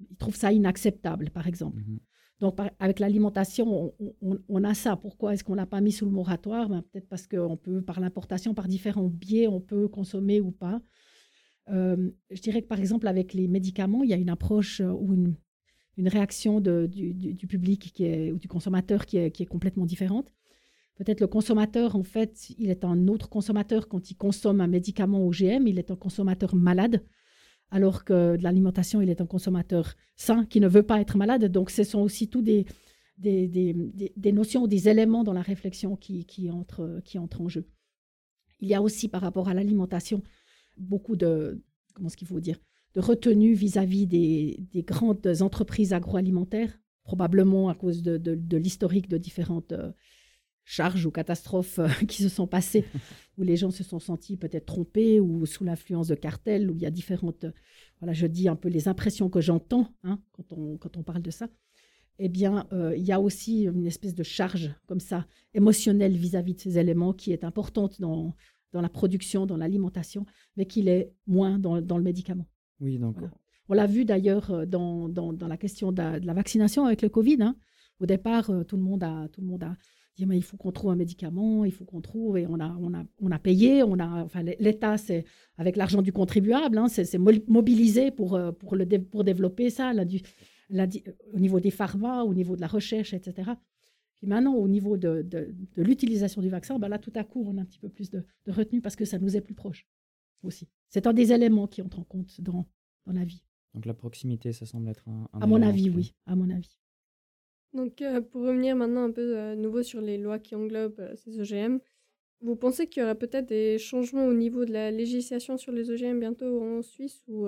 ils trouvent ça inacceptable, par exemple. Mhm. Donc, avec l'alimentation, on, a ça. Pourquoi est-ce qu'on l'a pas mis sous le moratoire? Ben, Peut-être parce qu'on peut, par l'importation, par différents biais, on peut consommer ou pas. Euh, je dirais que, par exemple, avec les médicaments, il y a une approche ou une, réaction du, public ou du consommateur qui est, qui est complètement différente. Peut-être le consommateur, en fait, il est un autre consommateur quand il consomme un médicament OGM, il est un consommateur malade, alors que de l'alimentation, il est un consommateur sain qui ne veut pas être malade. Donc, ce sont aussi tous des, des, des, des notions, des éléments dans la réflexion qui, qui, entrent, qui entrent en jeu. Il y a aussi, par rapport à l'alimentation, beaucoup de, comment ce qu'il faut dire, de retenue vis-à-vis des, grandes entreprises agroalimentaires, probablement à cause de, l'historique de différentes euh, charges ou catastrophes euh, (laughs) qui se sont passées, (laughs) où les gens se sont sentis peut-être trompés ou sous l'influence de cartels, où il y a différentes, voilà, je dis un peu les impressions que j'entends hein, quand, on, quand on parle de ça. Eh bien, euh, il y a aussi une espèce de charge comme ça, émotionnelle vis-à-vis de ces éléments qui est importante dans, dans la production, dans l'alimentation, mais qui l'est moins dans le médicament. Oui, donc. On l'a vu d'ailleurs euh, dans, dans, dans, la question de la, vaccination avec le Covid. Hein. Au départ, euh, tout le monde a, tout le monde a mais il faut qu'on trouve un médicament, il faut qu'on trouve et on a, on a, on a payé, on a, enfin l'État c'est avec l'argent du contribuable, hein, c'est mobilisé pour, euh, pour, le, pour développer ça, là, du, au niveau des pharma, au niveau de la recherche, etc. Puis maintenant, au niveau de, de, de l'utilisation du vaccin, ben là, tout à coup, on a un petit peu plus de, de retenue parce que ça nous est plus proche aussi. C'est un des éléments qui entrent en compte dans, dans la vie. Donc la proximité, ça semble être un... à mon avis, oui, à mon avis. Donc euh, pour revenir maintenant un peu à euh, nouveau sur les lois qui englobent euh, ces OGM, vous pensez qu'il y aura peut-être des changements au niveau de la législation sur les OGM bientôt en Suisse ou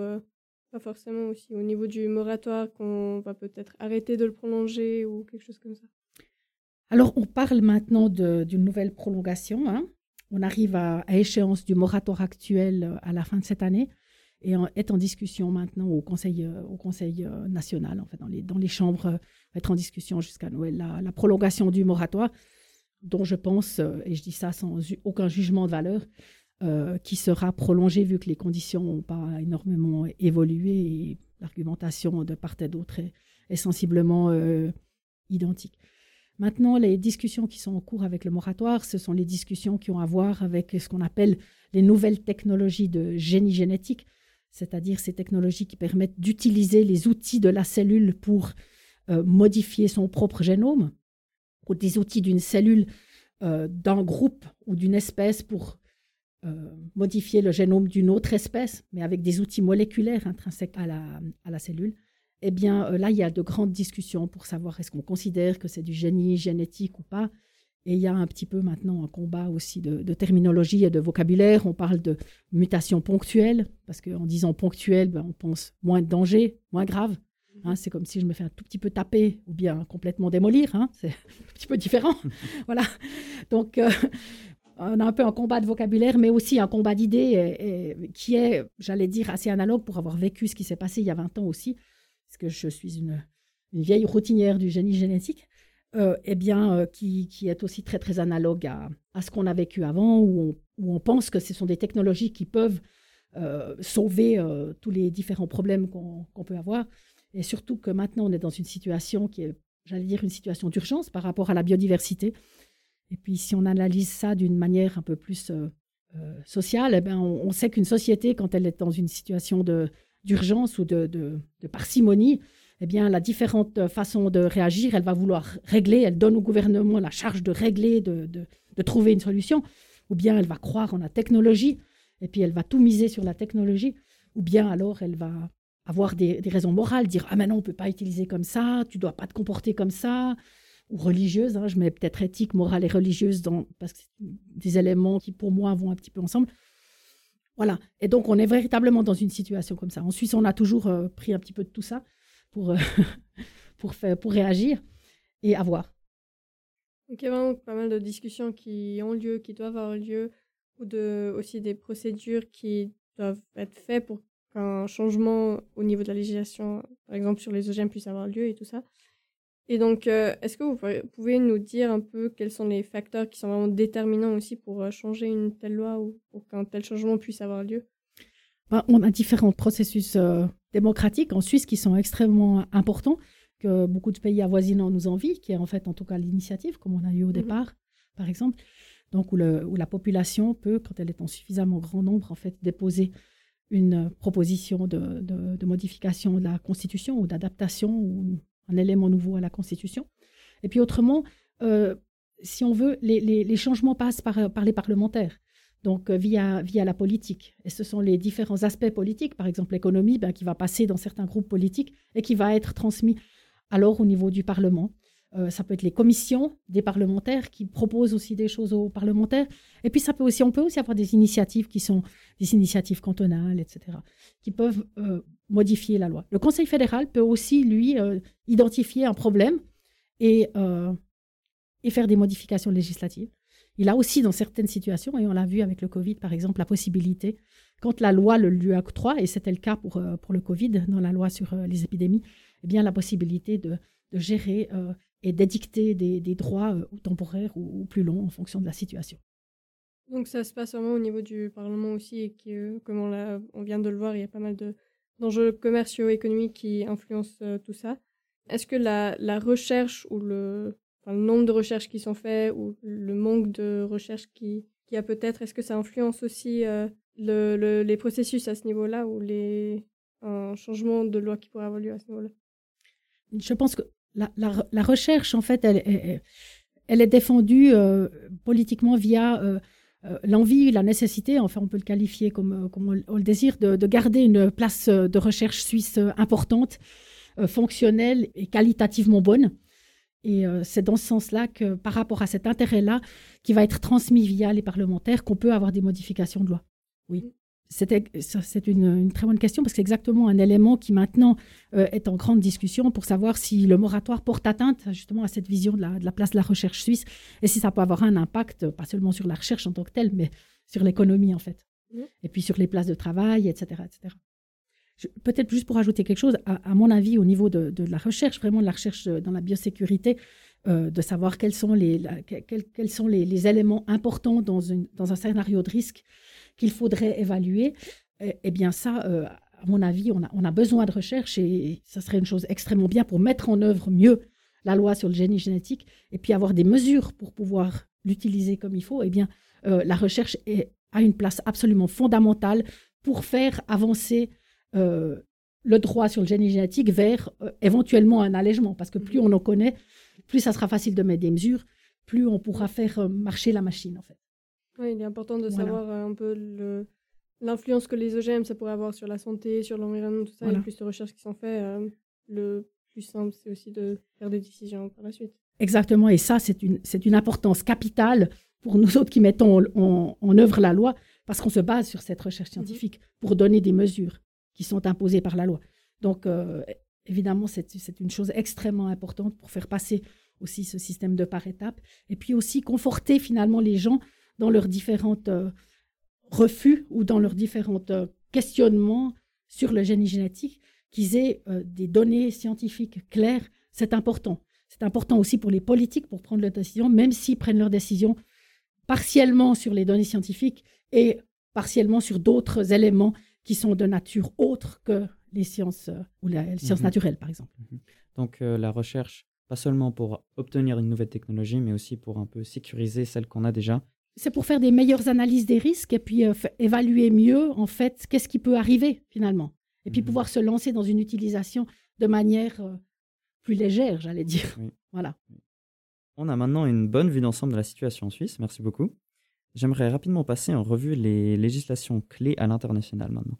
pas forcément aussi au niveau du moratoire qu'on va peut-être arrêter de le prolonger ou quelque chose comme ça? Alors on parle maintenant d'une nouvelle prolongation. Hein on arrive à, échéance du moratoire actuel à la fin de cette année et est en discussion maintenant au Conseil, euh, euh, national, en dans les, dans les chambres, être en discussion jusqu'à Noël, la, prolongation du moratoire, dont je pense, et je dis ça sans aucun jugement de valeur, qui sera prolongé vu que les conditions n'ont pas énormément évolué et l'argumentation de part et d'autre est, sensiblement identique. Maintenant, les discussions qui sont en cours avec le moratoire, ce sont les discussions qui ont à voir avec ce qu'on appelle les nouvelles technologies de génie génétique, c'est-à-dire ces technologies qui permettent d'utiliser les outils de la cellule pour euh, modifier son propre génome, ou des outils d'une cellule, euh, d'un groupe ou d'une espèce pour euh, modifier le génome d'une autre espèce, mais avec des outils moléculaires intrinsèques à la cellule eh bien là, il y a de grandes discussions pour savoir est-ce qu'on considère que c'est du génie génétique ou pas. Et il y a un petit peu maintenant un combat aussi de, terminologie et de vocabulaire. On parle de mutation ponctuelle, parce qu'en disant ponctuelle, ben, on pense moins de danger, moins grave. Hein, c'est comme si je me fais un tout petit peu taper ou bien complètement démolir. Hein, (laughs) c'est un petit peu différent. (laughs) voilà. Donc, euh, on a un peu un combat de vocabulaire, mais aussi un combat d'idées qui est, j'allais dire, assez analogue pour avoir vécu ce qui s'est passé il y a 20 ans aussi, parce que je suis une, vieille routinière du génie génétique. Euh, eh bien, euh, qui, est aussi très, très analogue à, ce qu'on a vécu avant, où on, pense que ce sont des technologies qui peuvent euh, sauver tous les différents problèmes qu'on peut avoir. Et surtout que maintenant, on est dans une situation qui est, j'allais dire, une situation d'urgence par rapport à la biodiversité. Et puis, si on analyse ça d'une manière un peu plus sociale, eh bien, on, sait qu'une société, quand elle est dans une situation d'urgence ou de, de parcimonie, eh bien, la différente façon de réagir, elle va vouloir régler, elle donne au gouvernement la charge de régler, de, trouver une solution, ou bien elle va croire en la technologie, et puis elle va tout miser sur la technologie, ou bien alors elle va avoir des, raisons morales, dire Ah, maintenant on ne peut pas utiliser comme ça, tu ne dois pas te comporter comme ça, ou religieuse, hein, je mets peut-être éthique, morale et religieuse dans, parce que c'est des éléments qui pour moi vont un petit peu ensemble. Voilà, et donc on est véritablement dans une situation comme ça. En Suisse, on a toujours euh, pris un petit peu de tout ça pour, euh, (laughs) pour, faire, pour réagir et avoir. Donc il y a vraiment pas mal de discussions qui ont lieu, qui doivent avoir lieu, ou de, aussi des procédures qui doivent être faites pour qu'un changement au niveau de la législation, par exemple sur les OGM, puisse avoir lieu et tout ça. Et donc, euh, est-ce que vous pouvez nous dire un peu quels sont les facteurs qui sont vraiment déterminants aussi pour euh, changer une telle loi ou pour qu'un tel changement puisse avoir lieu? Ben, On a différents processus démocratiques en Suisse qui sont extrêmement importants, que beaucoup de pays avoisinants nous envient, qui est en fait en tout cas l'initiative, comme on a eu au mhm. départ, par exemple. Donc où, le, où, la population peut, quand elle est en suffisamment grand nombre, en fait, déposer une proposition de, de, modification de la Constitution ou d'adaptation ou un élément nouveau à la Constitution. Et puis autrement, euh, si on veut, les, les, les changements passent par, par les parlementaires donc euh, via, via la politique. Et ce sont les différents aspects politiques, par exemple l'économie, ben, qui va passer dans certains groupes politiques et qui va être transmis alors au niveau du Parlement. Euh, ça peut être les commissions des parlementaires qui proposent aussi des choses aux parlementaires. Et puis ça peut aussi, on peut aussi avoir des initiatives qui sont des initiatives cantonales, etc., qui peuvent euh, modifier la loi. Le Conseil fédéral peut aussi, lui, identifier un problème et, et faire des modifications législatives. Il a aussi, dans certaines situations, et on l'a vu avec le Covid, par exemple, la possibilité, quand la loi le lui octroie, et c'était le cas pour, euh, pour le Covid, dans la loi sur euh, les épidémies, eh bien, la possibilité de, de gérer euh, et d'édicter des, des, droits temporaires ou, plus longs en fonction de la situation. Donc ça se passe vraiment au niveau du Parlement aussi, et comme on, on vient de le voir, il y a pas mal d'enjeux commerciaux, économiques qui influencent tout ça. Est-ce que la, la recherche ou le, le nombre de recherches qui sont faites ou le manque de recherches qui, qui a peut-être, est-ce que ça influence aussi euh, le, les processus à ce niveau-là ou les, un changement de loi qui pourrait avoir lieu à ce niveau-là? Je pense que la, la, recherche, en fait, elle, est défendue euh, politiquement via euh, l'envie, la nécessité, enfin on peut le qualifier comme, comme on, le désire, de, garder une place de recherche suisse importante, fonctionnelle et qualitativement bonne. Et euh, c'est dans ce sens-là que, par rapport à cet intérêt-là, qui va être transmis via les parlementaires, qu'on peut avoir des modifications de loi. Oui. C'est une, très bonne question parce que c'est exactement un élément qui maintenant euh, est en grande discussion pour savoir si le moratoire porte atteinte justement à cette vision de la, de la, place de la recherche suisse et si ça peut avoir un impact, pas seulement sur la recherche en tant que telle, mais sur l'économie en fait. Et puis sur les places de travail, etc. etc. Peut-être juste pour ajouter quelque chose, à, mon avis, au niveau de, la recherche, vraiment de la recherche euh, dans la biosécurité, euh, de savoir quels sont les, quels, sont les, éléments importants dans, une, dans, un scénario de risque qu'il faudrait évaluer, eh, eh bien ça, euh, à mon avis, on a, on a, besoin de recherche et ça serait une chose extrêmement bien pour mettre en œuvre mieux la loi sur le génie génétique et puis avoir des mesures pour pouvoir l'utiliser comme il faut. Eh bien, la recherche est, a une place absolument fondamentale pour faire avancer euh, le droit sur le génie génétique vers euh, éventuellement un allègement, parce que plus on en connaît, plus ça sera facile de mettre des mesures, plus on pourra faire euh, marcher la machine, en fait. Oui, il est important de savoir un peu l'influence que les OGM ça pourrait avoir sur la santé, sur l'environnement, tout ça. Et plus de recherches qui sont faites, le plus simple, c'est aussi de faire des décisions par la suite. Exactement, et ça, c'est une, une importance capitale pour nous autres qui mettons en, en œuvre la loi, parce qu'on se base sur cette recherche mhm. scientifique pour donner des mesures sont imposées par la loi. Donc, euh, évidemment, c'est une chose extrêmement importante pour faire passer aussi ce système de par étapes. Et puis aussi conforter finalement les gens dans leurs différents euh, refus ou dans leurs différents euh, questionnements sur le génie génétique, qu'ils aient euh, des données scientifiques claires. C'est important. C'est important aussi pour les politiques pour prendre leurs décisions, même s'ils prennent leurs décisions partiellement sur les données scientifiques et partiellement sur d'autres éléments qui sont de nature autre que les sciences ou les sciences mhm. naturelles, par exemple. Mhm. Donc la recherche pas seulement pour obtenir une nouvelle technologie, mais aussi pour un peu sécuriser celle qu'on a déjà. C'est pour faire des meilleures analyses des risques et puis euh, évaluer mieux, en fait, qu'est-ce qui peut arriver finalement. Et puis mhm. pouvoir se lancer dans une utilisation de manière euh, plus légère, j'allais dire. Voilà. On a maintenant une bonne vue d'ensemble de la situation en Suisse. Merci beaucoup. J'aimerais rapidement passer en revue les législations clés à l'international maintenant.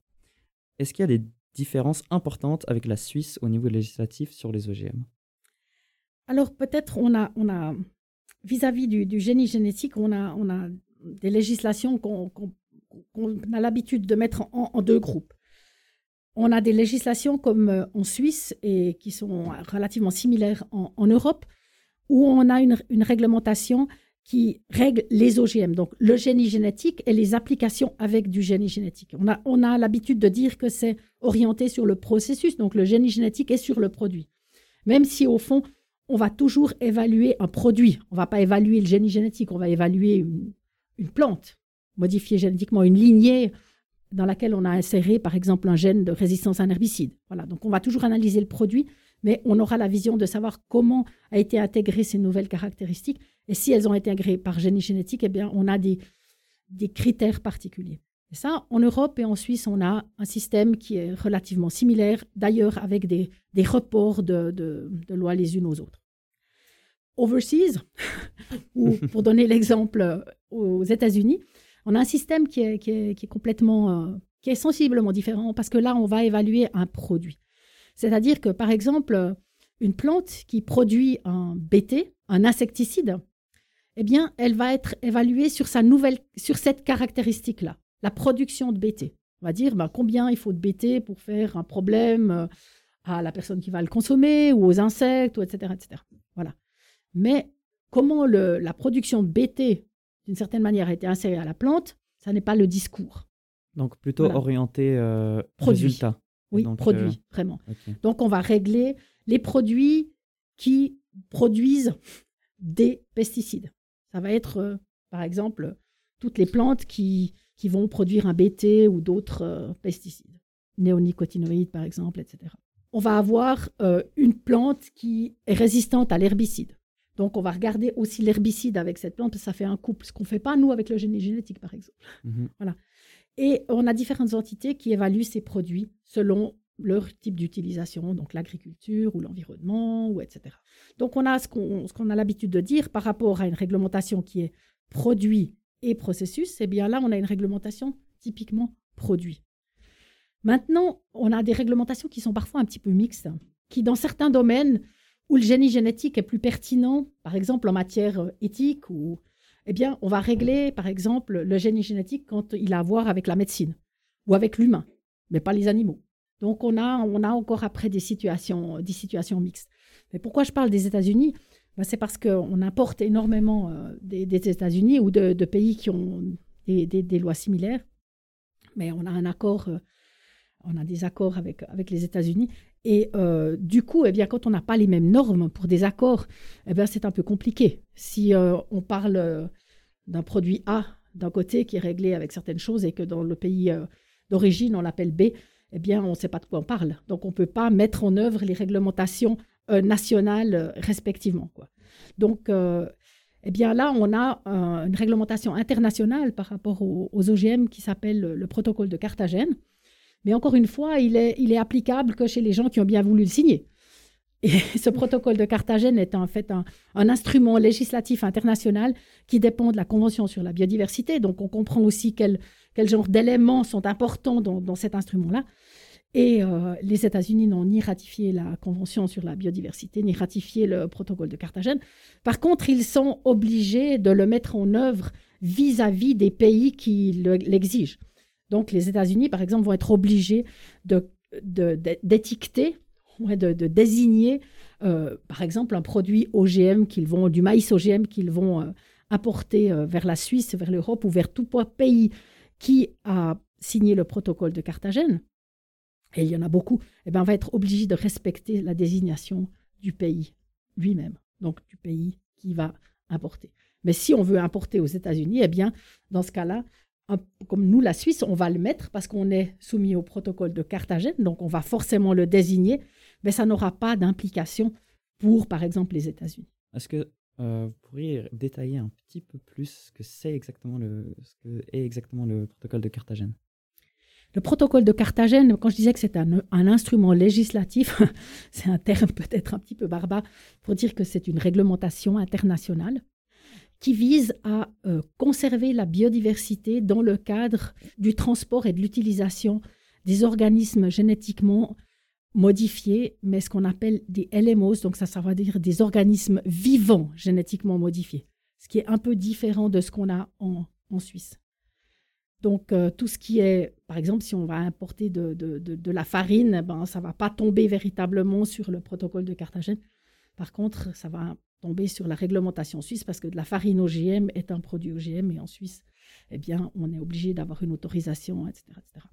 Est-ce qu'il y a des différences importantes avec la Suisse au niveau législatif sur les OGM alors peut-être on a, on a vis-à-vis du, génie génétique, on a, on a des législations qu'on a l'habitude de mettre en, deux groupes. On a des législations comme euh, en Suisse et qui sont relativement similaires en, Europe, où on a une, réglementation qui règle les OGM, donc le génie génétique et les applications avec du génie génétique. On a, on a l'habitude de dire que c'est orienté sur le processus, donc le génie génétique est sur le produit. Même si au fond, on va toujours évaluer un produit. On ne va pas évaluer le génie génétique, on va évaluer une, plante, modifier génétiquement une lignée dans laquelle on a inséré, par exemple, un gène de résistance à un herbicide. Voilà, donc on va toujours analyser le produit, mais on aura la vision de savoir comment a été intégré ces nouvelles caractéristiques. Et si elles ont été intégrées par génie génétique, eh bien, on a des, des critères particuliers. Et ça, en Europe et en Suisse, on a un système qui est relativement similaire, d'ailleurs avec des, des reports de, de, de lois les unes aux autres overseas, (laughs) ou pour donner l'exemple euh, aux États-Unis, on a un système qui est, qui est, complètement, euh, qui est sensiblement différent parce que là, on va évaluer un produit. C'est-à-dire que, par exemple, une plante qui produit un BT, un insecticide, eh bien, elle va être évaluée sur sa nouvelle, sur cette caractéristique-là, la production de BT. On va dire ben, combien il faut de BT pour faire un problème euh, à la personne qui va le consommer ou aux insectes, ou etc., etc. Voilà. Mais comment la production de BT, d'une certaine manière, a été insérée à la plante, ça n'est pas le discours. Donc plutôt orienté euh, résultat. Oui, produit, euh, vraiment. Donc on va régler les produits qui produisent des pesticides. Ça va être, euh, par exemple, toutes les plantes qui, qui vont produire un BT ou d'autres euh, pesticides, néonicotinoïdes par exemple, etc. On va avoir une plante qui est résistante à l'herbicide. Donc, on va regarder aussi l'herbicide avec cette plante, parce que ça fait un couple, ce qu'on ne fait pas, nous, avec le génie génétique, par exemple. Mhm. Voilà. Et on a différentes entités qui évaluent ces produits selon leur type d'utilisation, donc l'agriculture ou l'environnement, ou etc. Donc, on a ce qu'on a l'habitude de dire par rapport à une réglementation qui est produit et processus, eh bien là, on a une réglementation typiquement produit. Maintenant, on a des réglementations qui sont parfois un petit peu mixtes, qui dans certains domaines où le génie génétique est plus pertinent, par exemple en matière euh, éthique, ou, eh bien, on va régler, par exemple, le génie génétique quand il a à voir avec la médecine ou avec l'humain, mais pas les animaux. Donc, on a, on a encore après des situations, des situations mixtes. Mais pourquoi je parle des États-Unis? Ben, C'est parce qu'on importe énormément euh, des, États-Unis ou de, pays qui ont des, lois similaires. Mais on a un accord, euh, on a des accords avec, avec les États-Unis. Et euh, du coup, eh bien, quand on n'a pas les mêmes normes pour des accords, eh bien, c'est un peu compliqué. Si on parle d'un produit A d'un côté qui est réglé avec certaines choses et que dans le pays d'origine, on l'appelle B, eh bien, on ne sait pas de quoi on parle. Donc, on ne peut pas mettre en œuvre les réglementations nationales respectivement. Quoi. Donc, eh bien, là, on a une réglementation internationale par rapport aux, OGM qui s'appelle le protocole de Carthagène mais encore une fois, il il est applicable que chez les gens qui ont bien voulu le signer. Et ce protocole de Carthagène est en fait un, instrument législatif international qui dépend de la Convention sur la biodiversité. Donc on comprend aussi quel, genre d'éléments sont importants dans, cet instrument-là. Et euh, les États-Unis n'ont ni ratifié la Convention sur la biodiversité, ni ratifié le protocole de Carthagène. Par contre, ils sont obligés de le mettre en œuvre vis-à-vis des pays qui l'exigent. Donc, les États-Unis, par exemple, vont être obligés d'étiqueter, de, désigner, euh, par exemple, un produit OGM qu'ils vont, du maïs OGM qu'ils vont euh, apporter vers la Suisse, vers l'Europe ou vers tout pays qui a signé le protocole de Carthagène, et il y en a beaucoup, eh ben, on va être obligé de respecter la désignation du pays lui-même, donc du pays qui va importer. Mais si on veut importer aux États-Unis, eh bien, dans ce cas-là, comme nous, la Suisse, on va le mettre parce qu'on est soumis au protocole de Carthagène, donc on va forcément le désigner, mais ça n'aura pas d'implication pour, par exemple, les États-Unis. Est-ce que euh, vous pourriez détailler un petit peu plus ce que c'est exactement le, ce que est exactement le protocole de Carthagène? Le protocole de Carthagène, quand je disais que c'est un, un, instrument législatif, (laughs) c'est un terme peut-être un petit peu barbare pour dire que c'est une réglementation internationale qui vise à euh, conserver la biodiversité dans le cadre du transport et de l'utilisation des organismes génétiquement modifiés, mais ce qu'on appelle des LMOs, donc ça, ça veut dire des organismes vivants génétiquement modifiés, ce qui est un peu différent de ce qu'on a en, en, Suisse. Donc euh, tout ce qui est, par exemple, si on va importer de la farine, ben, ça ne va pas tomber véritablement sur le protocole de Carthagène. Par contre, ça va tomber sur la réglementation suisse parce que de la farine OGM est un produit OGM et en Suisse, eh bien, on est obligé d'avoir une autorisation, etc. etc.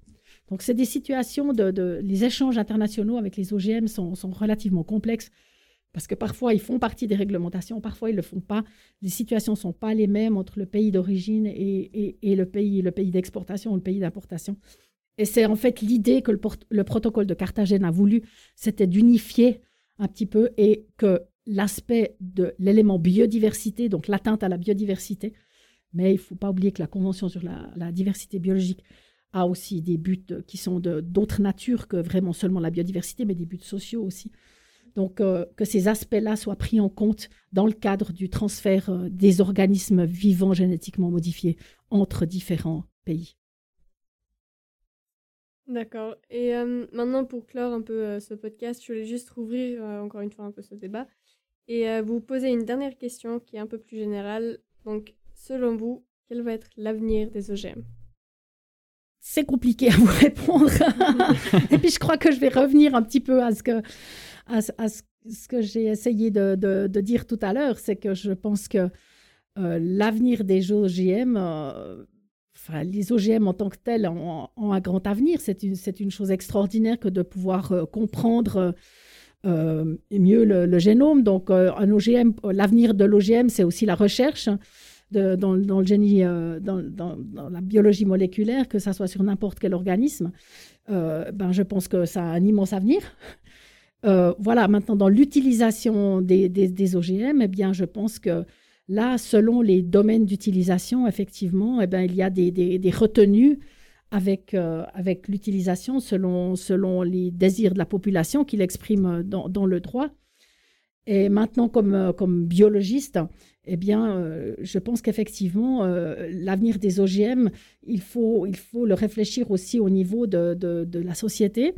Donc, c'est des situations de, Les échanges internationaux avec les OGM sont, relativement complexes parce que parfois, ils font partie des réglementations, parfois, ils ne le font pas. Les situations ne sont pas les mêmes entre le pays d'origine et, le pays, le pays d'exportation ou le pays d'importation. Et c'est en fait l'idée que le, le, protocole de Carthagène a voulu, c'était d'unifier un petit peu et que l'aspect de l'élément biodiversité, donc l'atteinte à la biodiversité. Mais il ne faut pas oublier que la Convention sur la, diversité biologique a aussi des buts qui sont d'autres natures que vraiment seulement la biodiversité, mais des buts sociaux aussi. Donc, euh, que ces aspects-là soient pris en compte dans le cadre du transfert euh, des organismes vivants génétiquement modifiés entre différents pays. D'accord. Et euh, maintenant, pour clore un peu ce podcast, je voulais juste rouvrir encore une fois un peu ce débat et euh, vous poser une dernière question qui est un peu plus générale. Donc, selon vous, quel va être l'avenir des OGM C'est compliqué à vous répondre. (laughs) et puis, je crois que je vais revenir un petit peu à ce que, à, ce que j'ai essayé de, de, dire tout à l'heure. C'est que je pense que euh, l'avenir des OGM, euh, enfin, les OGM en tant que tels ont, un grand avenir. C'est une, une, chose extraordinaire que de pouvoir comprendre euh, mieux le, génome. Donc, euh, un OGM, l'avenir de l'OGM, c'est aussi la recherche dans, le génie, euh, dans, la biologie moléculaire, que ça soit sur n'importe quel organisme. ben, je pense que ça a un immense avenir. voilà, maintenant, dans l'utilisation des, OGM, eh bien, je pense que là, selon les domaines d'utilisation, effectivement, eh bien, il y a des, retenues avec, euh, avec l'utilisation selon, selon les désirs de la population qu'il exprime dans, dans, le droit. Et maintenant, comme, euh, comme biologiste, eh bien, euh, je pense qu'effectivement, l'avenir des OGM, il faut, il faut le réfléchir aussi au niveau de, de, la société.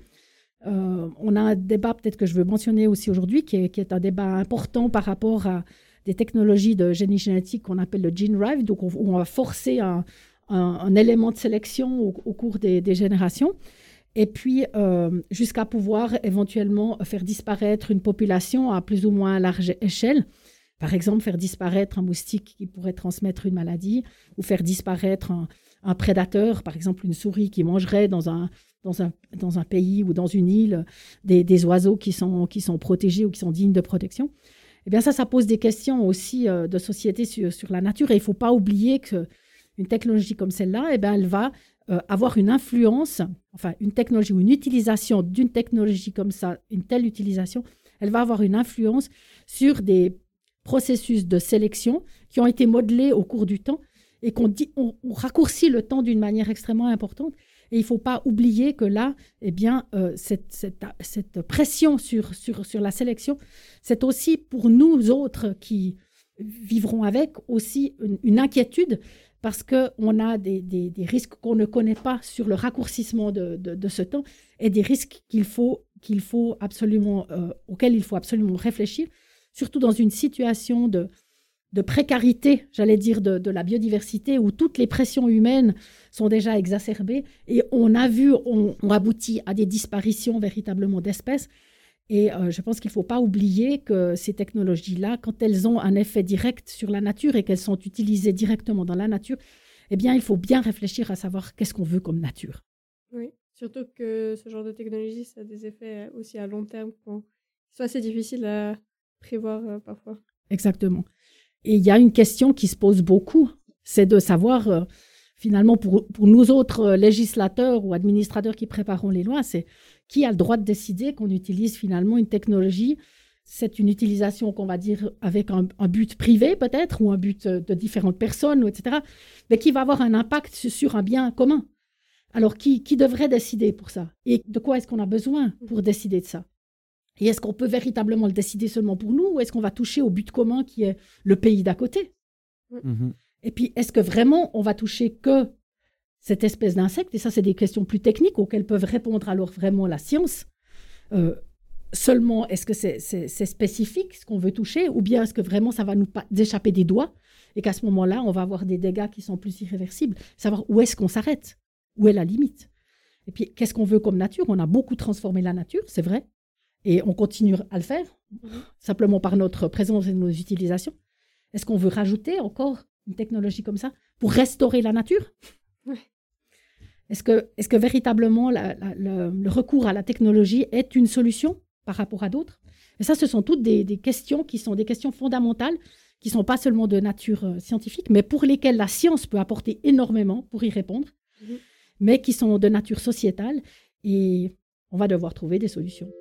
on a un débat peut-être que je veux mentionner aussi aujourd'hui, qui est, qui est, un débat important par rapport à des technologies de génie génétique qu'on appelle le gene drive, donc on, on va forcer un, un, élément de sélection au, cours des, générations, et puis euh, jusqu'à pouvoir éventuellement faire disparaître une population à plus ou moins large échelle. Par exemple, faire disparaître un moustique qui pourrait transmettre une maladie, ou faire disparaître un, prédateur, par exemple une souris qui mangerait dans un, dans un, dans un pays ou dans une île des, oiseaux qui sont, qui sont protégés ou qui sont dignes de protection. Eh bien ça, ça pose des questions aussi euh, de société sur, sur, la nature. Et il ne faut pas oublier que une technologie comme celle-là, eh ben, elle va euh, avoir une influence, enfin une technologie ou une utilisation d'une technologie comme ça, une telle utilisation, elle va avoir une influence sur des processus de sélection qui ont été modelés au cours du temps et qu'on dit, on, raccourcit le temps d'une manière extrêmement importante. Et il ne faut pas oublier que là, eh bien, euh, cette, cette, cette, pression sur, sur, sur la sélection, c'est aussi pour nous autres qui vivrons avec aussi une inquiétude parce qu'on a des, risques qu'on ne connaît pas sur le raccourcissement de, ce temps et des risques qu'il faut, qu'il faut absolument, euh, auxquels il faut absolument réfléchir, surtout dans une situation de, de précarité, j'allais dire, de, la biodiversité, où toutes les pressions humaines sont déjà exacerbées et on a vu, on, aboutit à des disparitions véritablement d'espèces. Et euh, je pense qu'il ne faut pas oublier que ces technologies-là, quand elles ont un effet direct sur la nature et qu'elles sont utilisées directement dans la nature, eh bien, il faut bien réfléchir à savoir qu'est-ce qu'on veut comme nature. Oui, surtout que ce genre de technologie, ça a des effets aussi à long terme qui sont assez difficiles à prévoir euh, parfois. Exactement. Et il y a une question qui se pose beaucoup, c'est de savoir, euh, finalement, pour, pour, nous autres euh, législateurs ou administrateurs qui préparons les lois, c'est qui a le droit de décider qu'on utilise finalement une technologie? C'est une utilisation qu'on va dire avec un, but privé peut-être ou un but de différentes personnes, etc., mais qui va avoir un impact sur un bien commun. Alors qui, qui devrait décider pour ça? Et de quoi est-ce qu'on a besoin pour décider de ça? Et est-ce qu'on peut véritablement le décider seulement pour nous ou est-ce qu'on va toucher au but commun qui est le pays d'à côté? Mm-hmm. Et puis est-ce que vraiment on va toucher que cette espèce d'insecte? Et ça, c'est des questions plus techniques auxquelles peuvent répondre alors vraiment la science. Euh, seulement est-ce que c'est spécifique ce qu'on veut toucher ou bien est-ce que vraiment ça va nous échapper des doigts et qu'à ce moment-là, on va avoir des dégâts qui sont plus irréversibles? Savoir où est-ce qu'on s'arrête? Où est la limite? Et puis, qu'est-ce qu'on veut comme nature? On a beaucoup transformé la nature, c'est vrai, et on continue à le faire, mm-hmm. simplement par notre présence et nos utilisations. Est-ce qu'on veut rajouter encore une technologie comme ça pour restaurer la nature? Est-ce que, est que, véritablement le, recours à la technologie est une solution par rapport à d'autres? Et ça, ce sont toutes des, questions qui sont des questions fondamentales, qui ne sont pas seulement de nature euh, scientifique, mais pour lesquelles la science peut apporter énormément pour y répondre, mhm. mais qui sont de nature sociétale. Et on va devoir trouver des solutions.